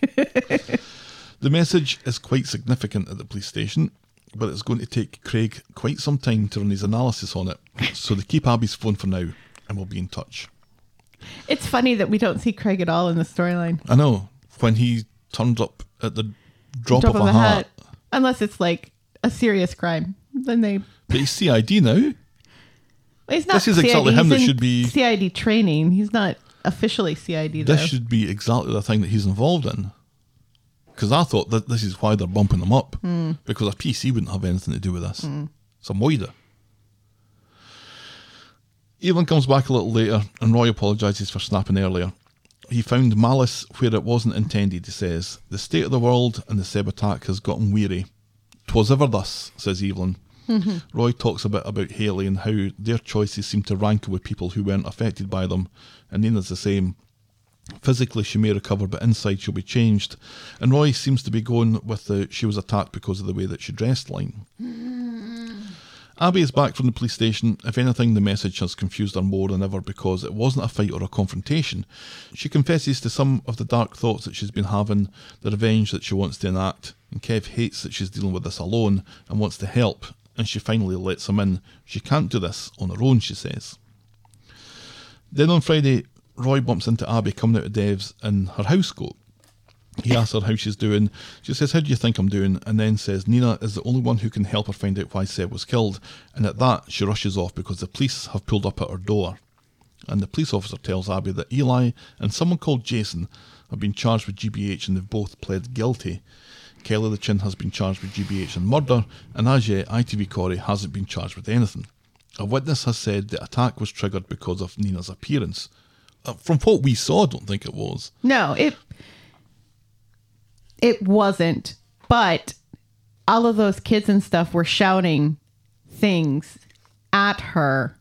the message is quite significant at the police station, but it's going to take Craig quite some time to run his analysis on it. So they keep Abby's phone for now, and we'll be in touch. It's funny that we don't see Craig at all in the storyline. I know when he turns up at the drop, of, a, hat, Unless it's like a serious crime. Then they. but he's CID now. He's not This is CID, exactly him he's that in should be- CID training. He's not officially CID though. This should be exactly the thing that he's involved in. Because I thought that this is why they're bumping them up. Hmm. Because a PC wouldn't have anything to do with this. Hmm. It's a moida. Evelyn comes back a little later and Roy apologises for snapping earlier. He found malice where it wasn't intended, he says. The state of the world and the Seb attack has gotten weary. 'Twas ever thus, says Evelyn. Roy talks a bit about Hayley and how their choices seem to rankle with people who weren't affected by them, and Nina's the same. Physically, she may recover, but inside she'll be changed. And Roy seems to be going with the she was attacked because of the way that she dressed line. Mm. Abby is back from the police station. If anything, the message has confused her more than ever because it wasn't a fight or a confrontation. She confesses to some of the dark thoughts that she's been having, the revenge that she wants to enact, and Kev hates that she's dealing with this alone and wants to help, and she finally lets him in. She can't do this on her own, she says. Then on Friday, Roy bumps into Abby coming out of Dev's in her house coat. He asks her how she's doing. She says, How do you think I'm doing? And then says, Nina is the only one who can help her find out why Seb was killed. And at that, she rushes off because the police have pulled up at her door. And the police officer tells Abby that Eli and someone called Jason have been charged with GBH and they've both pled guilty. Kelly the Chin has been charged with GBH and murder, and as yet, ITV Corey hasn't been charged with anything. A witness has said the attack was triggered because of Nina's appearance. Uh, from what we saw, I don't think it was. No, it it wasn't. But all of those kids and stuff were shouting things at her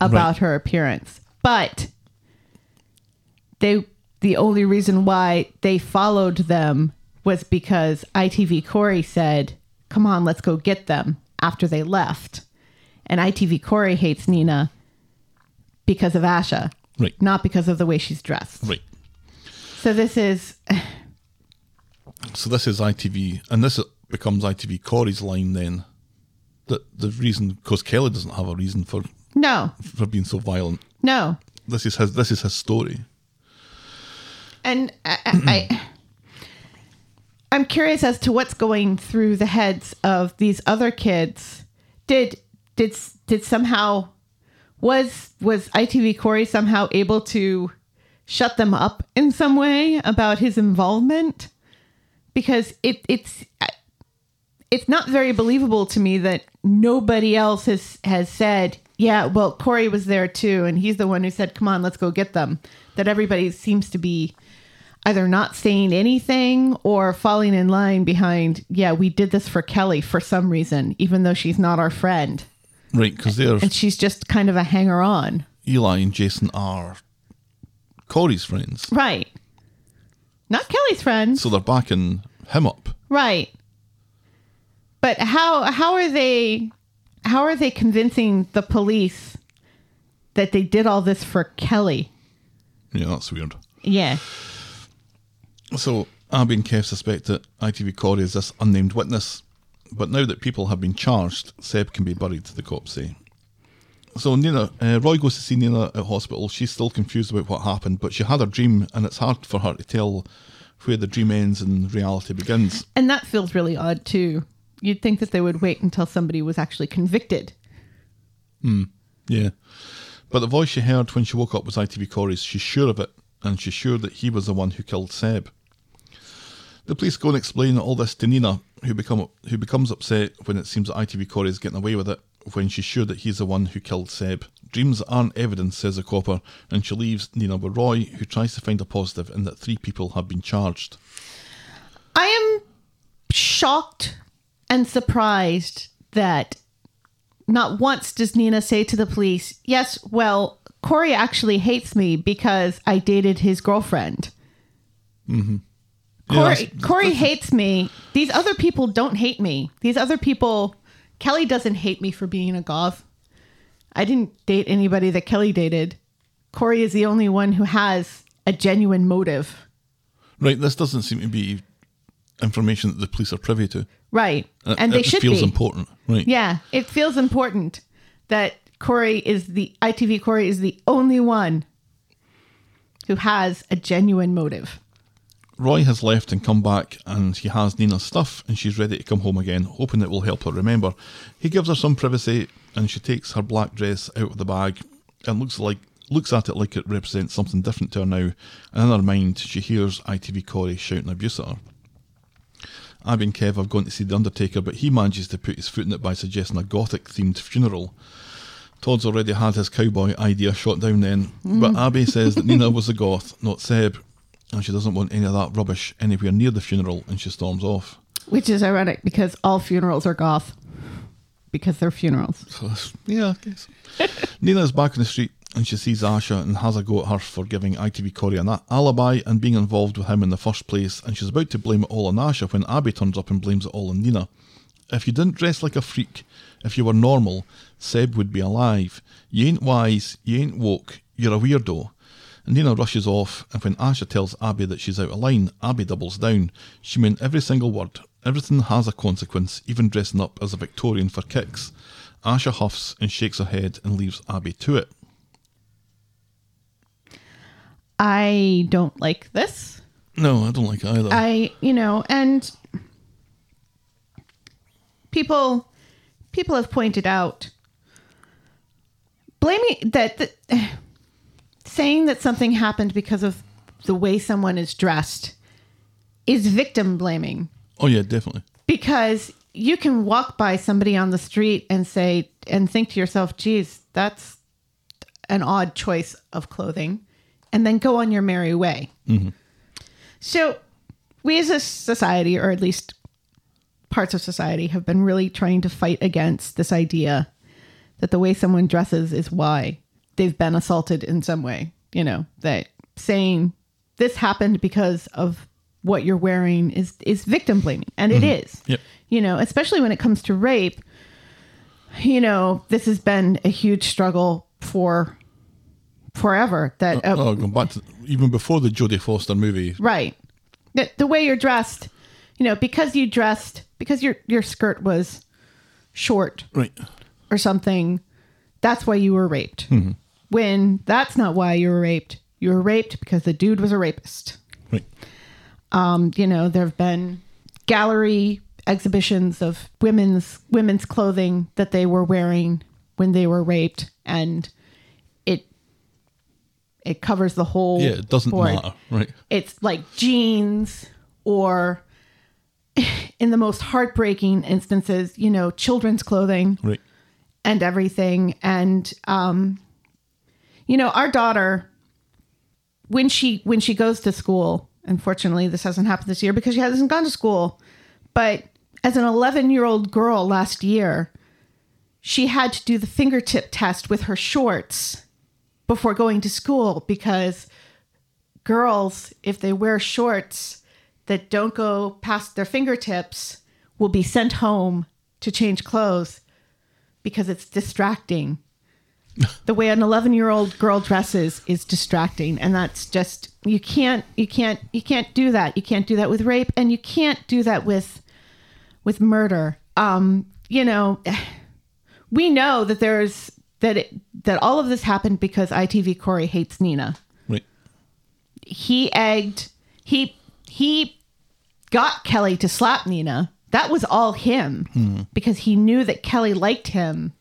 about Right. her appearance. But they the only reason why they followed them was because ITV Corey said, "Come on, let's go get them." After they left, and ITV Corey hates Nina because of Asha, Right. not because of the way she's dressed. Right. So this is So this is ITV, and this becomes ITV Corey's line then. That the reason, because Kelly doesn't have a reason for no, for being so violent. no. This is his. This is his story. And I, I, I'm curious as to what's going through the heads of these other kids. Did did did somehow was was ITV Corey somehow able to shut them up in some way about his involvement? Because it it's it's not very believable to me that nobody else has has said, yeah, well, Corey was there too, and he's the one who said, "Come on, let's go get them." That everybody seems to be either not saying anything or falling in line behind, yeah, we did this for Kelly for some reason, even though she's not our friend. Right, because they're And she's just kind of a hanger on. Eli and Jason are Corey's friends, Right. Not Kelly's friends. so they're backing him up. Right. But how how are they how are they convincing the police that they did all this for Kelly? Yeah, that's weird. Yeah. So Abby and Kev suspect that ITV Corey is this unnamed witness, but now that people have been charged, Seb can be buried, the cops say. So Nina, uh, Roy goes to see Nina at hospital. She's still confused about what happened, but she had a dream, and it's hard for her to tell where the dream ends and reality begins. And that feels really odd too. You'd think that they would wait until somebody was actually convicted. Hmm. Yeah. But the voice she heard when she woke up was ITV Corey's. She's sure of it, and she's sure that he was the one who killed Seb. The police go and explain all this to Nina, who become who becomes upset when it seems that ITV Corey is getting away with it, when she's sure that he's the one who killed Seb, Dreams aren't evidence, says the copper, and she leaves Nina with Roy, who tries to find a positive in that three people have been charged. I am shocked and surprised that not once does Nina say to the police, Yes, well, Corey actually hates me because I dated his girlfriend. Yeah, Corey, that's- Corey hates me. These other people don't hate me. These other people, Kelly doesn't hate me for being a goth. I didn't date anybody that Kelly dated. Corey is the only one who has a genuine motive. Right, this doesn't seem to be information that the police are privy to. Right. Uh, and they should it should feels be. important. Right. Yeah, it feels important that Corey is the ITV Corey is the only one who has a genuine motive. Roy has left and come back, and he has Nina's stuff, and she's ready to come home again, hoping it will help her remember. He gives her some privacy, and she takes her black dress out of the bag and looks like looks at it like it represents something different to her now. And in her mind, she hears ITV Corey shouting abuse at her. Abby and Kev have gone to see the Undertaker, but he manages to put his foot in it by suggesting a gothic themed funeral. Todd's already had his cowboy idea shot down then, but mm. Abby says that Nina was a goth, not Seb, and she doesn't want any of that rubbish anywhere near the funeral, and she storms off. Which is ironic because all funerals are goth. Because they're funerals. So yeah, I guess. Nina's back in the street and she sees Asha and has a go at her for giving ITV Corey an alibi and being involved with him in the first place. And she's about to blame it all on Asha when Abby turns up and blames it all on Nina. If you didn't dress like a freak, if you were normal, Seb would be alive. You ain't wise, you ain't woke, you're a weirdo. Nina rushes off, and when Asha tells Abby that she's out of line, Abby doubles down. She meant every single word. Everything has a consequence, even dressing up as a Victorian for kicks. Asha huffs and shakes her head and leaves Abby to it. I don't like this. No, I don't like it either. I, you know, and people people have pointed out blaming that, that saying that something happened because of the way someone is dressed is victim blaming oh yeah, definitely. because you can walk by somebody on the street and say and think to yourself, "Geez, that's an odd choice of clothing," and then go on your merry way. Mm-hmm. So, we as a society, or at least parts of society, have been really trying to fight against this idea that the way someone dresses is why they've been assaulted in some way. You know, that saying this happened because of what you're wearing is is victim blaming, and it mm-hmm. is. Yep. You know, especially when it comes to rape. You know, this has been a huge struggle for forever. That uh, Oh, going back to even before the Jodie Foster movie. Right. The, the way you're dressed, you know, because you dressed, because your your skirt was short Right. or something, that's why you were raped. Mm-hmm. When that's not why you were raped. You were raped because the dude was a rapist. Right. Um, you know, there have been gallery exhibitions of women's women's clothing that they were wearing when they were raped and it it covers the whole Yeah, it doesn't board matter. Right. it's like jeans or in the most heartbreaking instances you know children's clothing Right. and everything and um you know our daughter when she when she goes to school unfortunately this hasn't happened this year because she hasn't gone to school but as an 11 year old girl last year she had to do the fingertip test with her shorts before going to school because girls, if they wear shorts that don't go past their fingertips, will be sent home to change clothes because it's distracting. The way an 11 year old girl dresses is distracting and that's just you can't you can't you can't do that. You can't do that with rape and you can't do that with with murder. Um you know we know that there's that it, that all of this happened because ITV Corey hates Nina. Right. he egged he he got Kelly to slap Nina. That was all him because he knew that Kelly liked him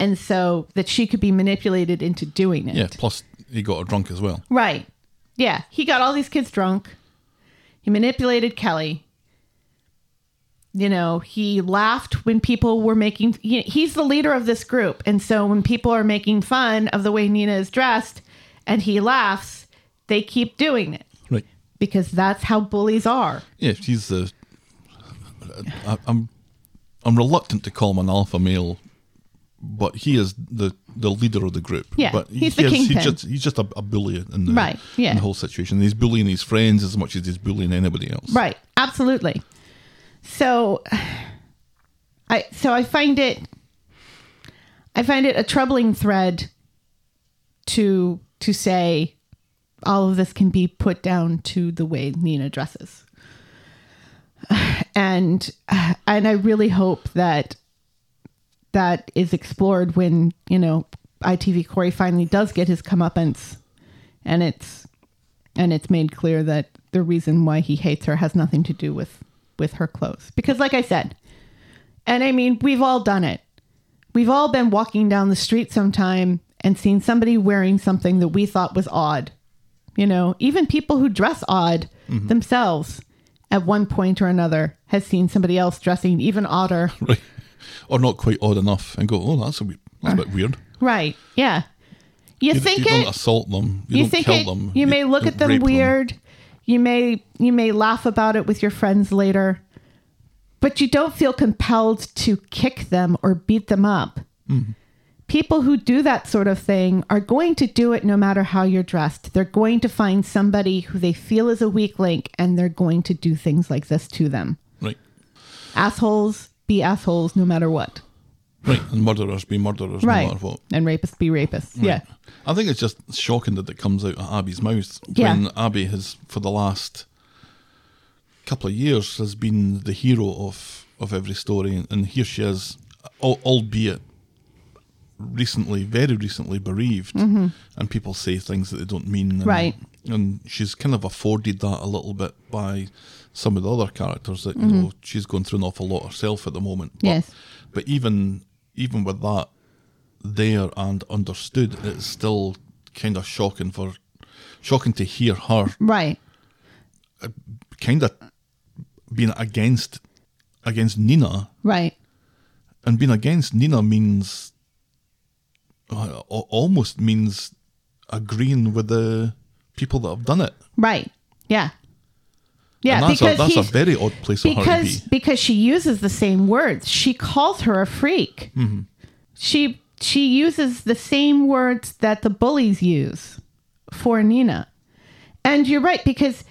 and so that she could be manipulated into doing it. Yeah. Plus, he got her drunk as well. Right. Yeah, he got all these kids drunk. He manipulated Kelly. you know, he laughed when people were making. He's the leader of this group, and so when people are making fun of the way Nina is dressed, and he laughs, they keep doing it Right. because that's how bullies are. Yeah, she's the. I, I'm, I'm reluctant to call him an alpha male, but he is the the leader of the group. Yeah, but he- he's the he is- kingpin. He's just he's just a, a bully in the Right, yeah. in the whole situation. He's bullying his friends as much as he's bullying anybody else. Right. Absolutely. So I so I find it I find it a troubling thread to to say all of this can be put down to the way Nina dresses. And and I really hope that that is explored when, you know, ITV Corey finally does get his comeuppance. And it's and it's made clear that the reason why he hates her has nothing to do with with her clothes. Because like i said and i mean we've all done it. We've all been walking down the street sometime and seen somebody wearing something that we thought was odd. You know even people who dress odd mm-hmm. themselves at one point or another has seen somebody else dressing even odder Right. Or not quite odd enough, and go, oh, that's a, wee- that's a bit weird. right yeah you, You, think you it don't assault them. You, you don't think kill it, them. you may look at them weird you may you may laugh about it with your friends later but you don't feel compelled to kick them or beat them up Mm-hmm. people who do that sort of thing are going to do it no matter how you're dressed they're going to find somebody who they feel is a weak link and they're going to do things like this to them Right. assholes be assholes no matter what Right. And murderers be murderers right no matter what. and rapists be rapists yeah I think it's just shocking that it comes out of Abby's mouth Yeah. when Abby has, for the last couple of years, has been the hero of, of every story, and, here she is, albeit recently, very recently bereaved, and people say things that they don't mean, and, Mm-hmm. Right. And she's kind of afforded that a little bit by some of the other characters that you Mm-hmm. know she's going through an awful lot herself at the moment. But, Yes. but even even with that there and understood, it's still kind of shocking for shocking to hear her right kind of being against against Nina, right and being against Nina means uh, almost means agreeing with the people that have done it. right yeah yeah and that's a, because that's a very odd place for her to because be. because she uses the same words. She calls her a freak. Mm-hmm. She she uses the same words that the bullies use for Nina. And you're right because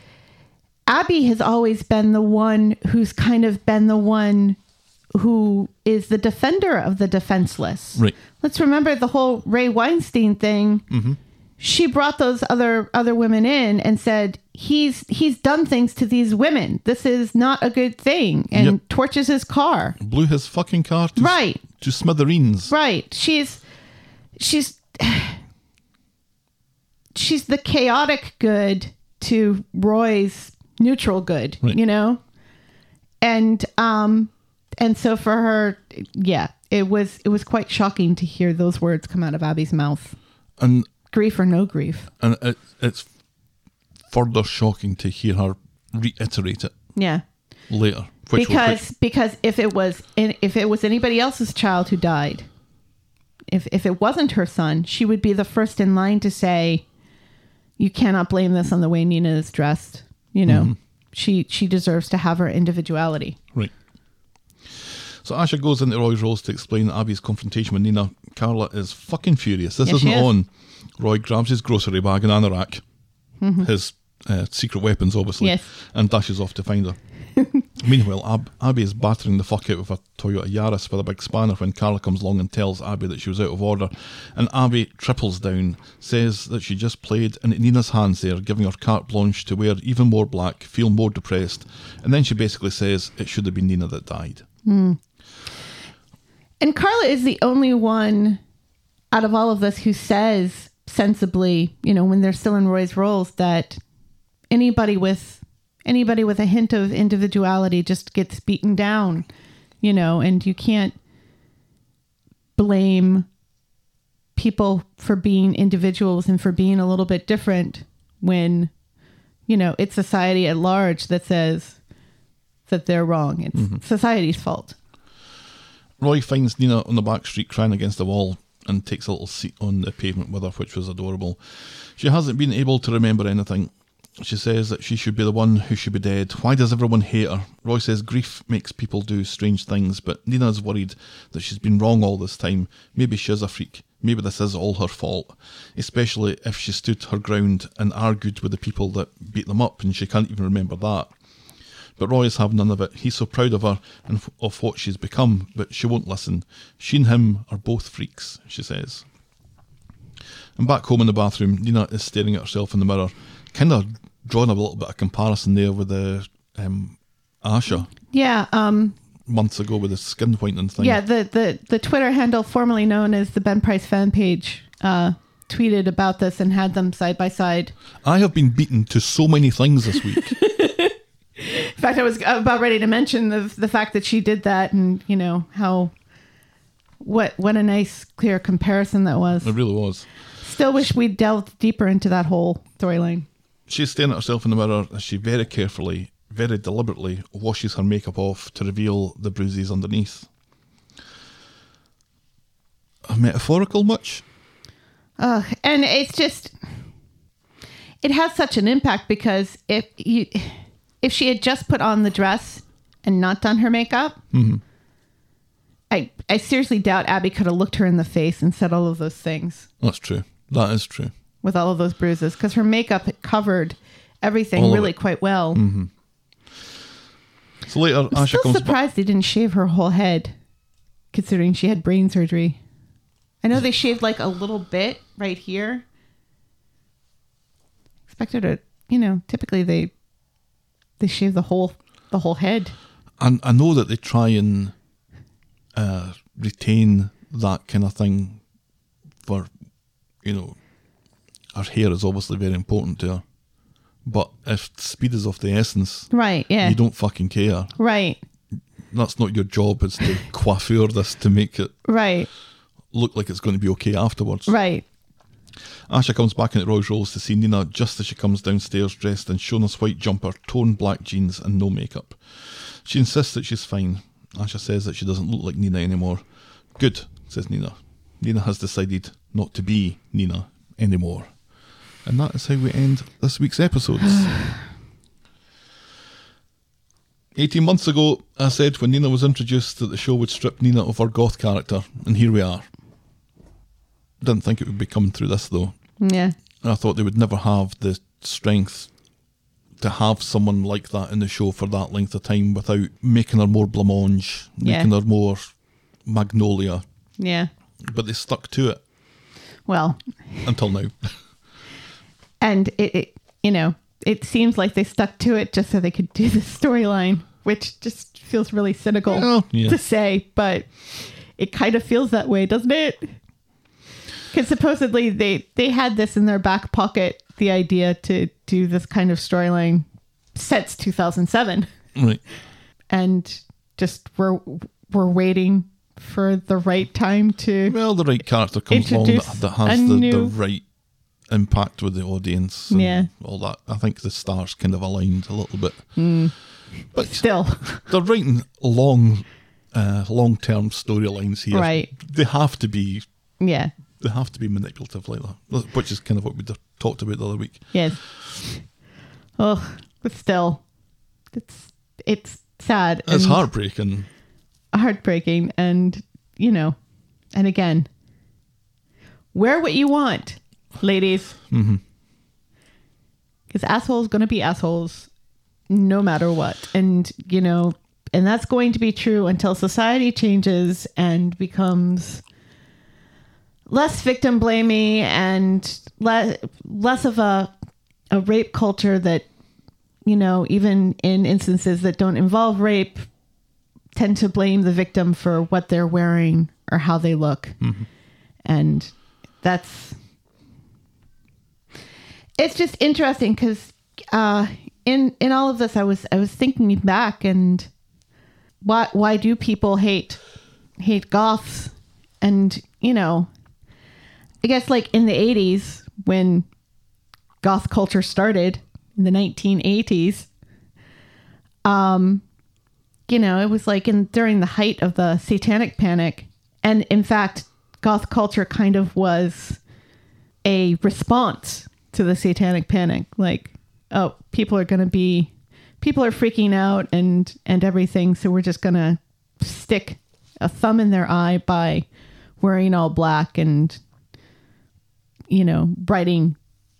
Abby has always been the one who's kind of been the one who is the defender of the defenseless. Right. Let's remember the whole Ray Weinstein thing. Mm-hmm. She brought those other other women in and said he's he's done things to these women. This is not a good thing, and Yep. torches his car. Blew his fucking car to, s- Right. to smithereens. Right. She's she's she's the chaotic good to Roy's neutral good, Right. you know? And um and so for her yeah, it was it was quite shocking to hear those words come out of Abby's mouth. And Grief or no grief. and it, it's further shocking to hear her reiterate it Yeah. later. Which because because if it was if it was anybody else's child who died if if it wasn't her son she would be the first in line to say you cannot blame this on the way Nina is dressed you know mm-hmm. she she deserves to have her individuality Right. So Asha goes into Roy's Rolls to explain that Abby's confrontation with Nina Carla is fucking furious. This Yes, isn't is. on. Roy grabs his grocery bag and anorak, his uh, secret weapons, obviously, Mm-hmm. Yes. and dashes off to find her. Meanwhile, Ab- Abby is battering the fuck out of a Toyota Yaris with a big spanner when Carla comes along and tells Abby that she was out of order. And Abby triples down, says that she just played into Nina's hands there, giving her carte blanche to wear even more black, feel more depressed. And then she basically says it should have been Nina that died. and Carla is the only one out of all of us who says sensibly you know when they're still in Roy's Rolls that anybody with anybody with a hint of individuality just gets beaten down you know and you can't blame people for being individuals and for being a little bit different when you know it's society at large that says that they're wrong. It's Mm-hmm. society's fault. Roy finds Nina on the back street crying against the wall and takes a little seat on the pavement with her, which was adorable. She hasn't been able to remember anything. She says that she should be the one who should be dead. Why does everyone hate her? Roy says grief makes people do strange things, but Nina's worried that she's been wrong all this time. Maybe she is a freak. Maybe this is all her fault, especially if she stood her ground and argued with the people that beat them up and she can't even remember that. But Roy is having none of it. He's so proud of her and of what she's become, but she won't listen. She and him are both freaks, she says. And back home in the bathroom, Nina is staring at herself in the mirror, kind of drawing a little bit of comparison there with the um, Asha Yeah. Um, months ago with the skin whitening thing. yeah. The, the, the Twitter handle formerly known as the Ben Price fan page uh, tweeted about this and had them side by side. I have been beaten to so many things this week. In fact, I was about ready to mention the the fact that she did that, and you know how what what a nice clear comparison that was. it really was. Still wish we'd delved deeper into that whole storyline. She's staring at herself in the mirror as she very carefully, very deliberately washes her makeup off to reveal the bruises underneath. A metaphorical much? Ugh, and it's just it has such an impact because if you if she had just put on the dress and not done her makeup, mm-hmm. I I seriously doubt Abby could have looked her in the face and said all of those things That's true. That is true. with all of those bruises because her makeup covered everything All really quite well. Mm-hmm. So later, I'm Asha still surprised they didn't shave her whole head, considering she had brain surgery. I know they shaved like a little bit right here. Expected it, you know. Typically they they shave the whole the whole head. And I know that they try and uh, retain that kind of thing for, you know, her hair is obviously very important to her. But if speed is of the essence, Right. Yeah. you don't fucking care. right. That's not your job. It's to coiffure this to make it Right. look like it's going to be okay afterwards. Right. Asha comes back into Roy's Rolls to see Nina just as she comes downstairs dressed in Shona's white jumper, torn black jeans, and no makeup. She insists that she's fine. Asha says that she doesn't look like Nina anymore. Good, says Nina. Nina has decided not to be Nina anymore. And that is how we end this week's episodes. 18 months ago, I said when Nina was introduced that the show would strip Nina of her goth character, and here we are. Didn't think it would be coming through this though. Yeah. I thought they would never have the strength to have someone like that in the show for that length of time without making her more blancmange, Yeah. making her more magnolia. Yeah. But they stuck to it Well, until now. and it, it you know it seems like they stuck to it just so they could do the storyline which just feels really cynical yeah. to say but it kind of feels that way doesn't it because supposedly they they had this in their back pocket the idea to do this kind of storyline since 2007 right. and just we're we're waiting for the right time to Well, the right character comes along that, that has the, the right impact with the audience. and Yeah. All that. I think the stars kind of aligned a little bit. Hmm. But still they're writing long, uh, long-term storylines here. Right. They have to be yeah they have to be manipulative like that, which is kind of what we talked about the other week. Yes. Oh, but still, it's it's sad. It's and heartbreaking. heartbreaking, and you know, and again, wear what you want, ladies. Mm-hmm. Because assholes gonna be assholes, no matter what, and you know, and that's going to be true until society changes and becomes less victim blaming and less less of a a rape culture that you know even in instances that don't involve rape tend to blame the victim for what they're wearing or how they look. And that's it's just interesting because uh in in all of this i was i was thinking back and why why do people hate hate goths? And you know i guess like in the 80s when goth culture started in the 1980s um you know, it was like in during the height of the satanic panic. And in fact, goth culture kind of was a response to the satanic panic. Like, oh, people are going to be people are freaking out and and everything, so we're just going to stick a thumb in their eye by wearing all black and you know, writing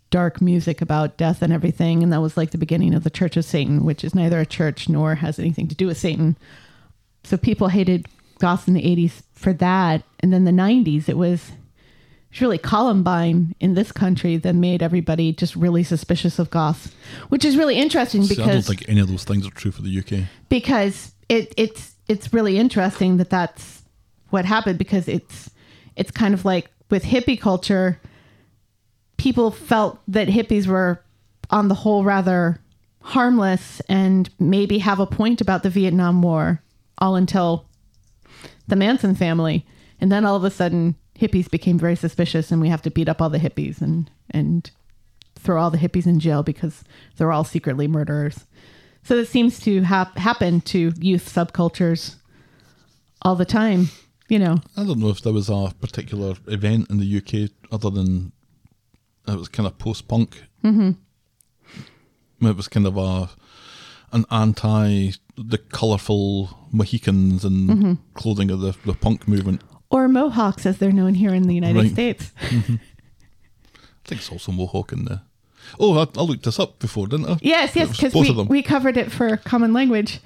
dark music about death and everything. And that was like the beginning of the Church of Satan, which is neither a church nor has anything to do with Satan. So people hated goth in the 80s for that. And then the 90s, it was, it was really Columbine in this country that made everybody just really suspicious of goth, which is really interesting See, I don't think any of those things are true for the UK. because it it's it's really interesting that that's what happened because it's it's kind of like with hippie culture people felt that hippies were on the whole rather harmless and maybe have a point about the Vietnam War all until the Manson family and then all of a sudden hippies became very suspicious and we have to beat up all the hippies and and throw all the hippies in jail because they're all secretly murderers. So this seems to hap- happen to youth subcultures all the time, you know. I don't know if there was a particular event in the UK other than it was kind of post punk. Mm-hmm. It was kind of a an anti the colourful Mohicans and Mm-hmm. clothing of the, the punk movement. Or Mohawks as they're known here in the United Right. States. I think it's also Mohawk in there. Oh, I, I looked this up before, didn't I? Yes, yes, because we, we covered it for common language.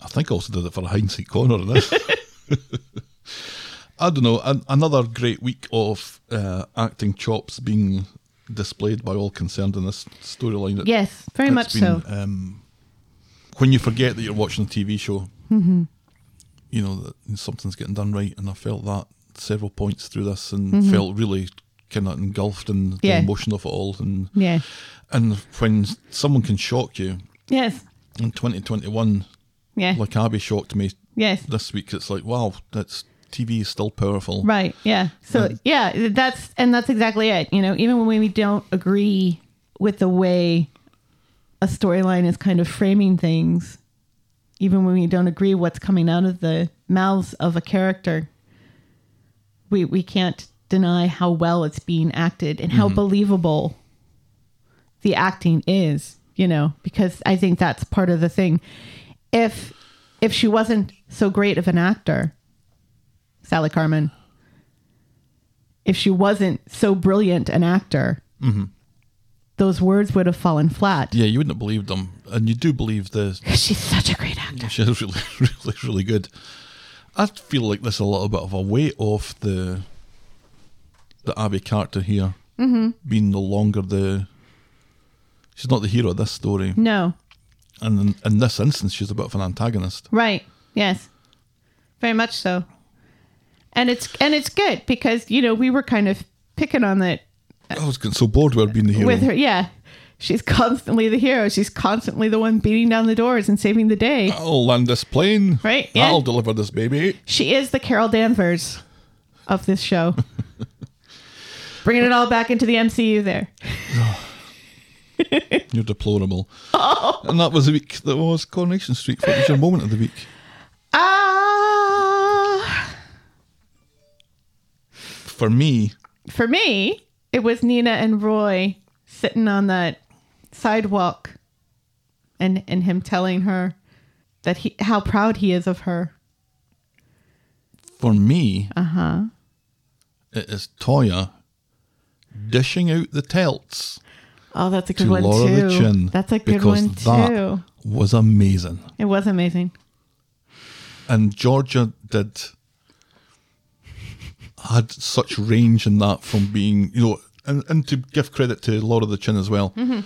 I think I also did it for a seek corner this. I don't know. An, another great week of uh, acting chops being displayed by all concerned in this storyline. Yes, very much been, so. Um, when you forget that you're watching a TV show, Mm-hmm. you know that something's getting done right, and I felt that several points through this, and Mm-hmm. felt really kind of engulfed in the Yeah. emotion of it all, and Yeah. and when someone can shock you Yes. in 2021, Yeah. like Abby shocked me yes. this week it's like wow that's tv is still powerful Right. Yeah. So yeah, that's and that's exactly it. You know, even when we don't agree with the way a storyline is kind of framing things, even when we don't agree what's coming out of the mouths of a character, we we can't deny how well it's being acted and how mm-hmm. believable the acting is, you know, because I think that's part of the thing. If if she wasn't so great of an actor, Sally Carman, if she wasn't so brilliant an actor, those words would have fallen flat. yeah you wouldn't have believed them and you do believe the She's such a great actor. she's really really really good i feel like there's a little bit of a weight off the the abby character here mm-hmm. being no longer the she's not the hero of this story No, and in, in this instance she's a bit of an antagonist right? Yes, very much so. And it's and it's good because you know we were kind of picking on that i was getting so bored with her being the hero with her. Yeah, she's constantly the hero. She's constantly the one beating down the doors and saving the day. i'll land this plane Right, yeah. i'll deliver this baby She is the Carol Danvers of this show. Bringing it all back into the MCU there. You're deplorable. Oh. And that was the week that was Coronation Street. What was your moment of the week? Ah. For me, for me, it was Nina and Roy sitting on that sidewalk and and him telling her that he how proud he is of her. for me, Uh huh. it is Toyah dishing out the telts Oh, that's a good to one Laura too. the Chin. That's a good because one that too. was amazing. It was amazing. And Georgia did had such range in that from being, you know, and, and to give credit to Laura the Chin as well. Mm-hmm.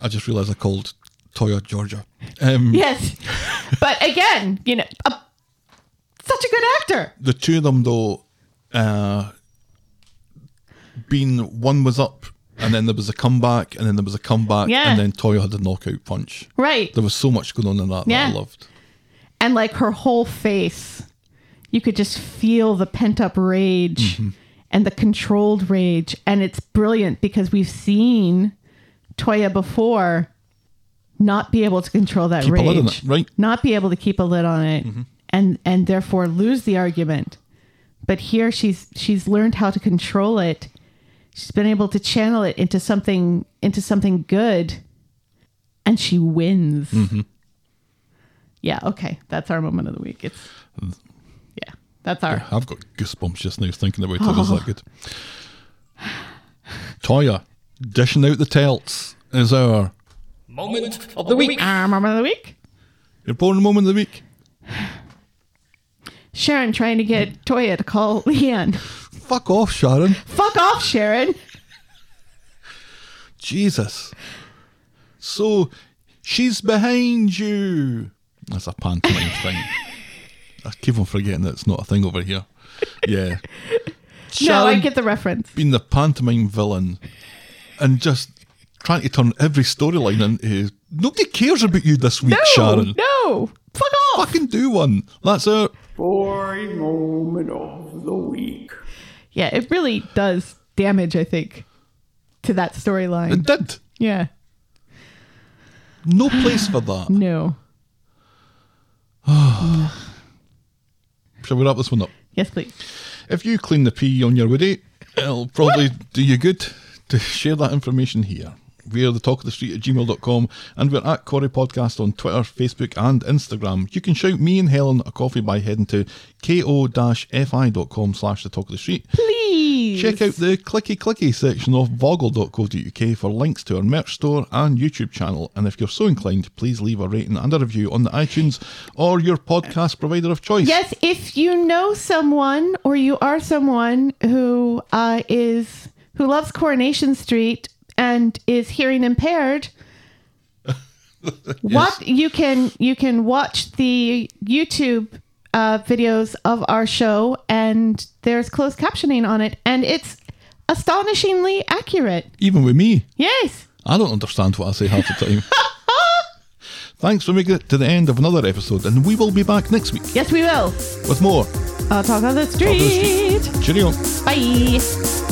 I just realised I called Toyah Georgia. Um, Yes, but again, you know, a, such a good actor. the two of them though uh being one was up and then there was a comeback and then there was a comeback Yeah. and then Toyah had a knockout punch Right. there was so much going on in that Yeah. that I loved and like her whole face you could just feel the pent up rage and the controlled rage and it's brilliant because we've seen Toyah before not be able to control that Keep rage, it, right. Mm-hmm. Not be able to keep a lid on it, and and therefore lose the argument. But here she's she's learned how to control it. She's been able to channel it into something into something good, and she wins. Mm-hmm. Yeah. Okay. That's our moment of the week. It's. That's our I've got goosebumps just now thinking about it. Is that good? Toyah, dishing out the telts is our Moment of the week. our moment of the week. your born moment of the week. Sharon trying to get Toyah to call Leanne. Fuck off, Sharon. Fuck off, Sharon. Jesus. So she's behind you. That's a pantomime thing. I keep on forgetting that it's not a thing over here. Yeah. No, I get the reference. being the pantomime villain and just trying to turn every storyline into nobody cares about you this week, No, Sharon. no, fuck off. Fucking do one. That's it. Boy moment of the week. Yeah, it really does damage. I think to that It storyline. did. Yeah, No place for that. no. Shall we wrap this one up? Yes, please. If you clean the pee on your woody, it'll probably do you good to share that information here. We're the talk of the street at gmail.com and we're at Corrie Podcast on Twitter, Facebook, and Instagram. You can shout me and Helen a coffee by heading to ko-fi.com slash the talk of the street. Please Check out the clicky clicky section of vogle.co.uk for links to our merch store and YouTube channel. And if you're so inclined, please leave a rating and a review on the iTunes or your podcast provider of choice. Yes, if you know someone or you are someone who uh, is who loves Coronation Street and is hearing impaired, what you can you can watch the YouTube uh, videos of our show, and there's closed captioning on it, and it's astonishingly accurate. Even with me. Yes. I don't understand what I say half the time. Thanks for making it to the end of another episode, and we will be back next week Yes, we will. with more. I'll talk on the Talk of the street. Street. Cheerio. Bye.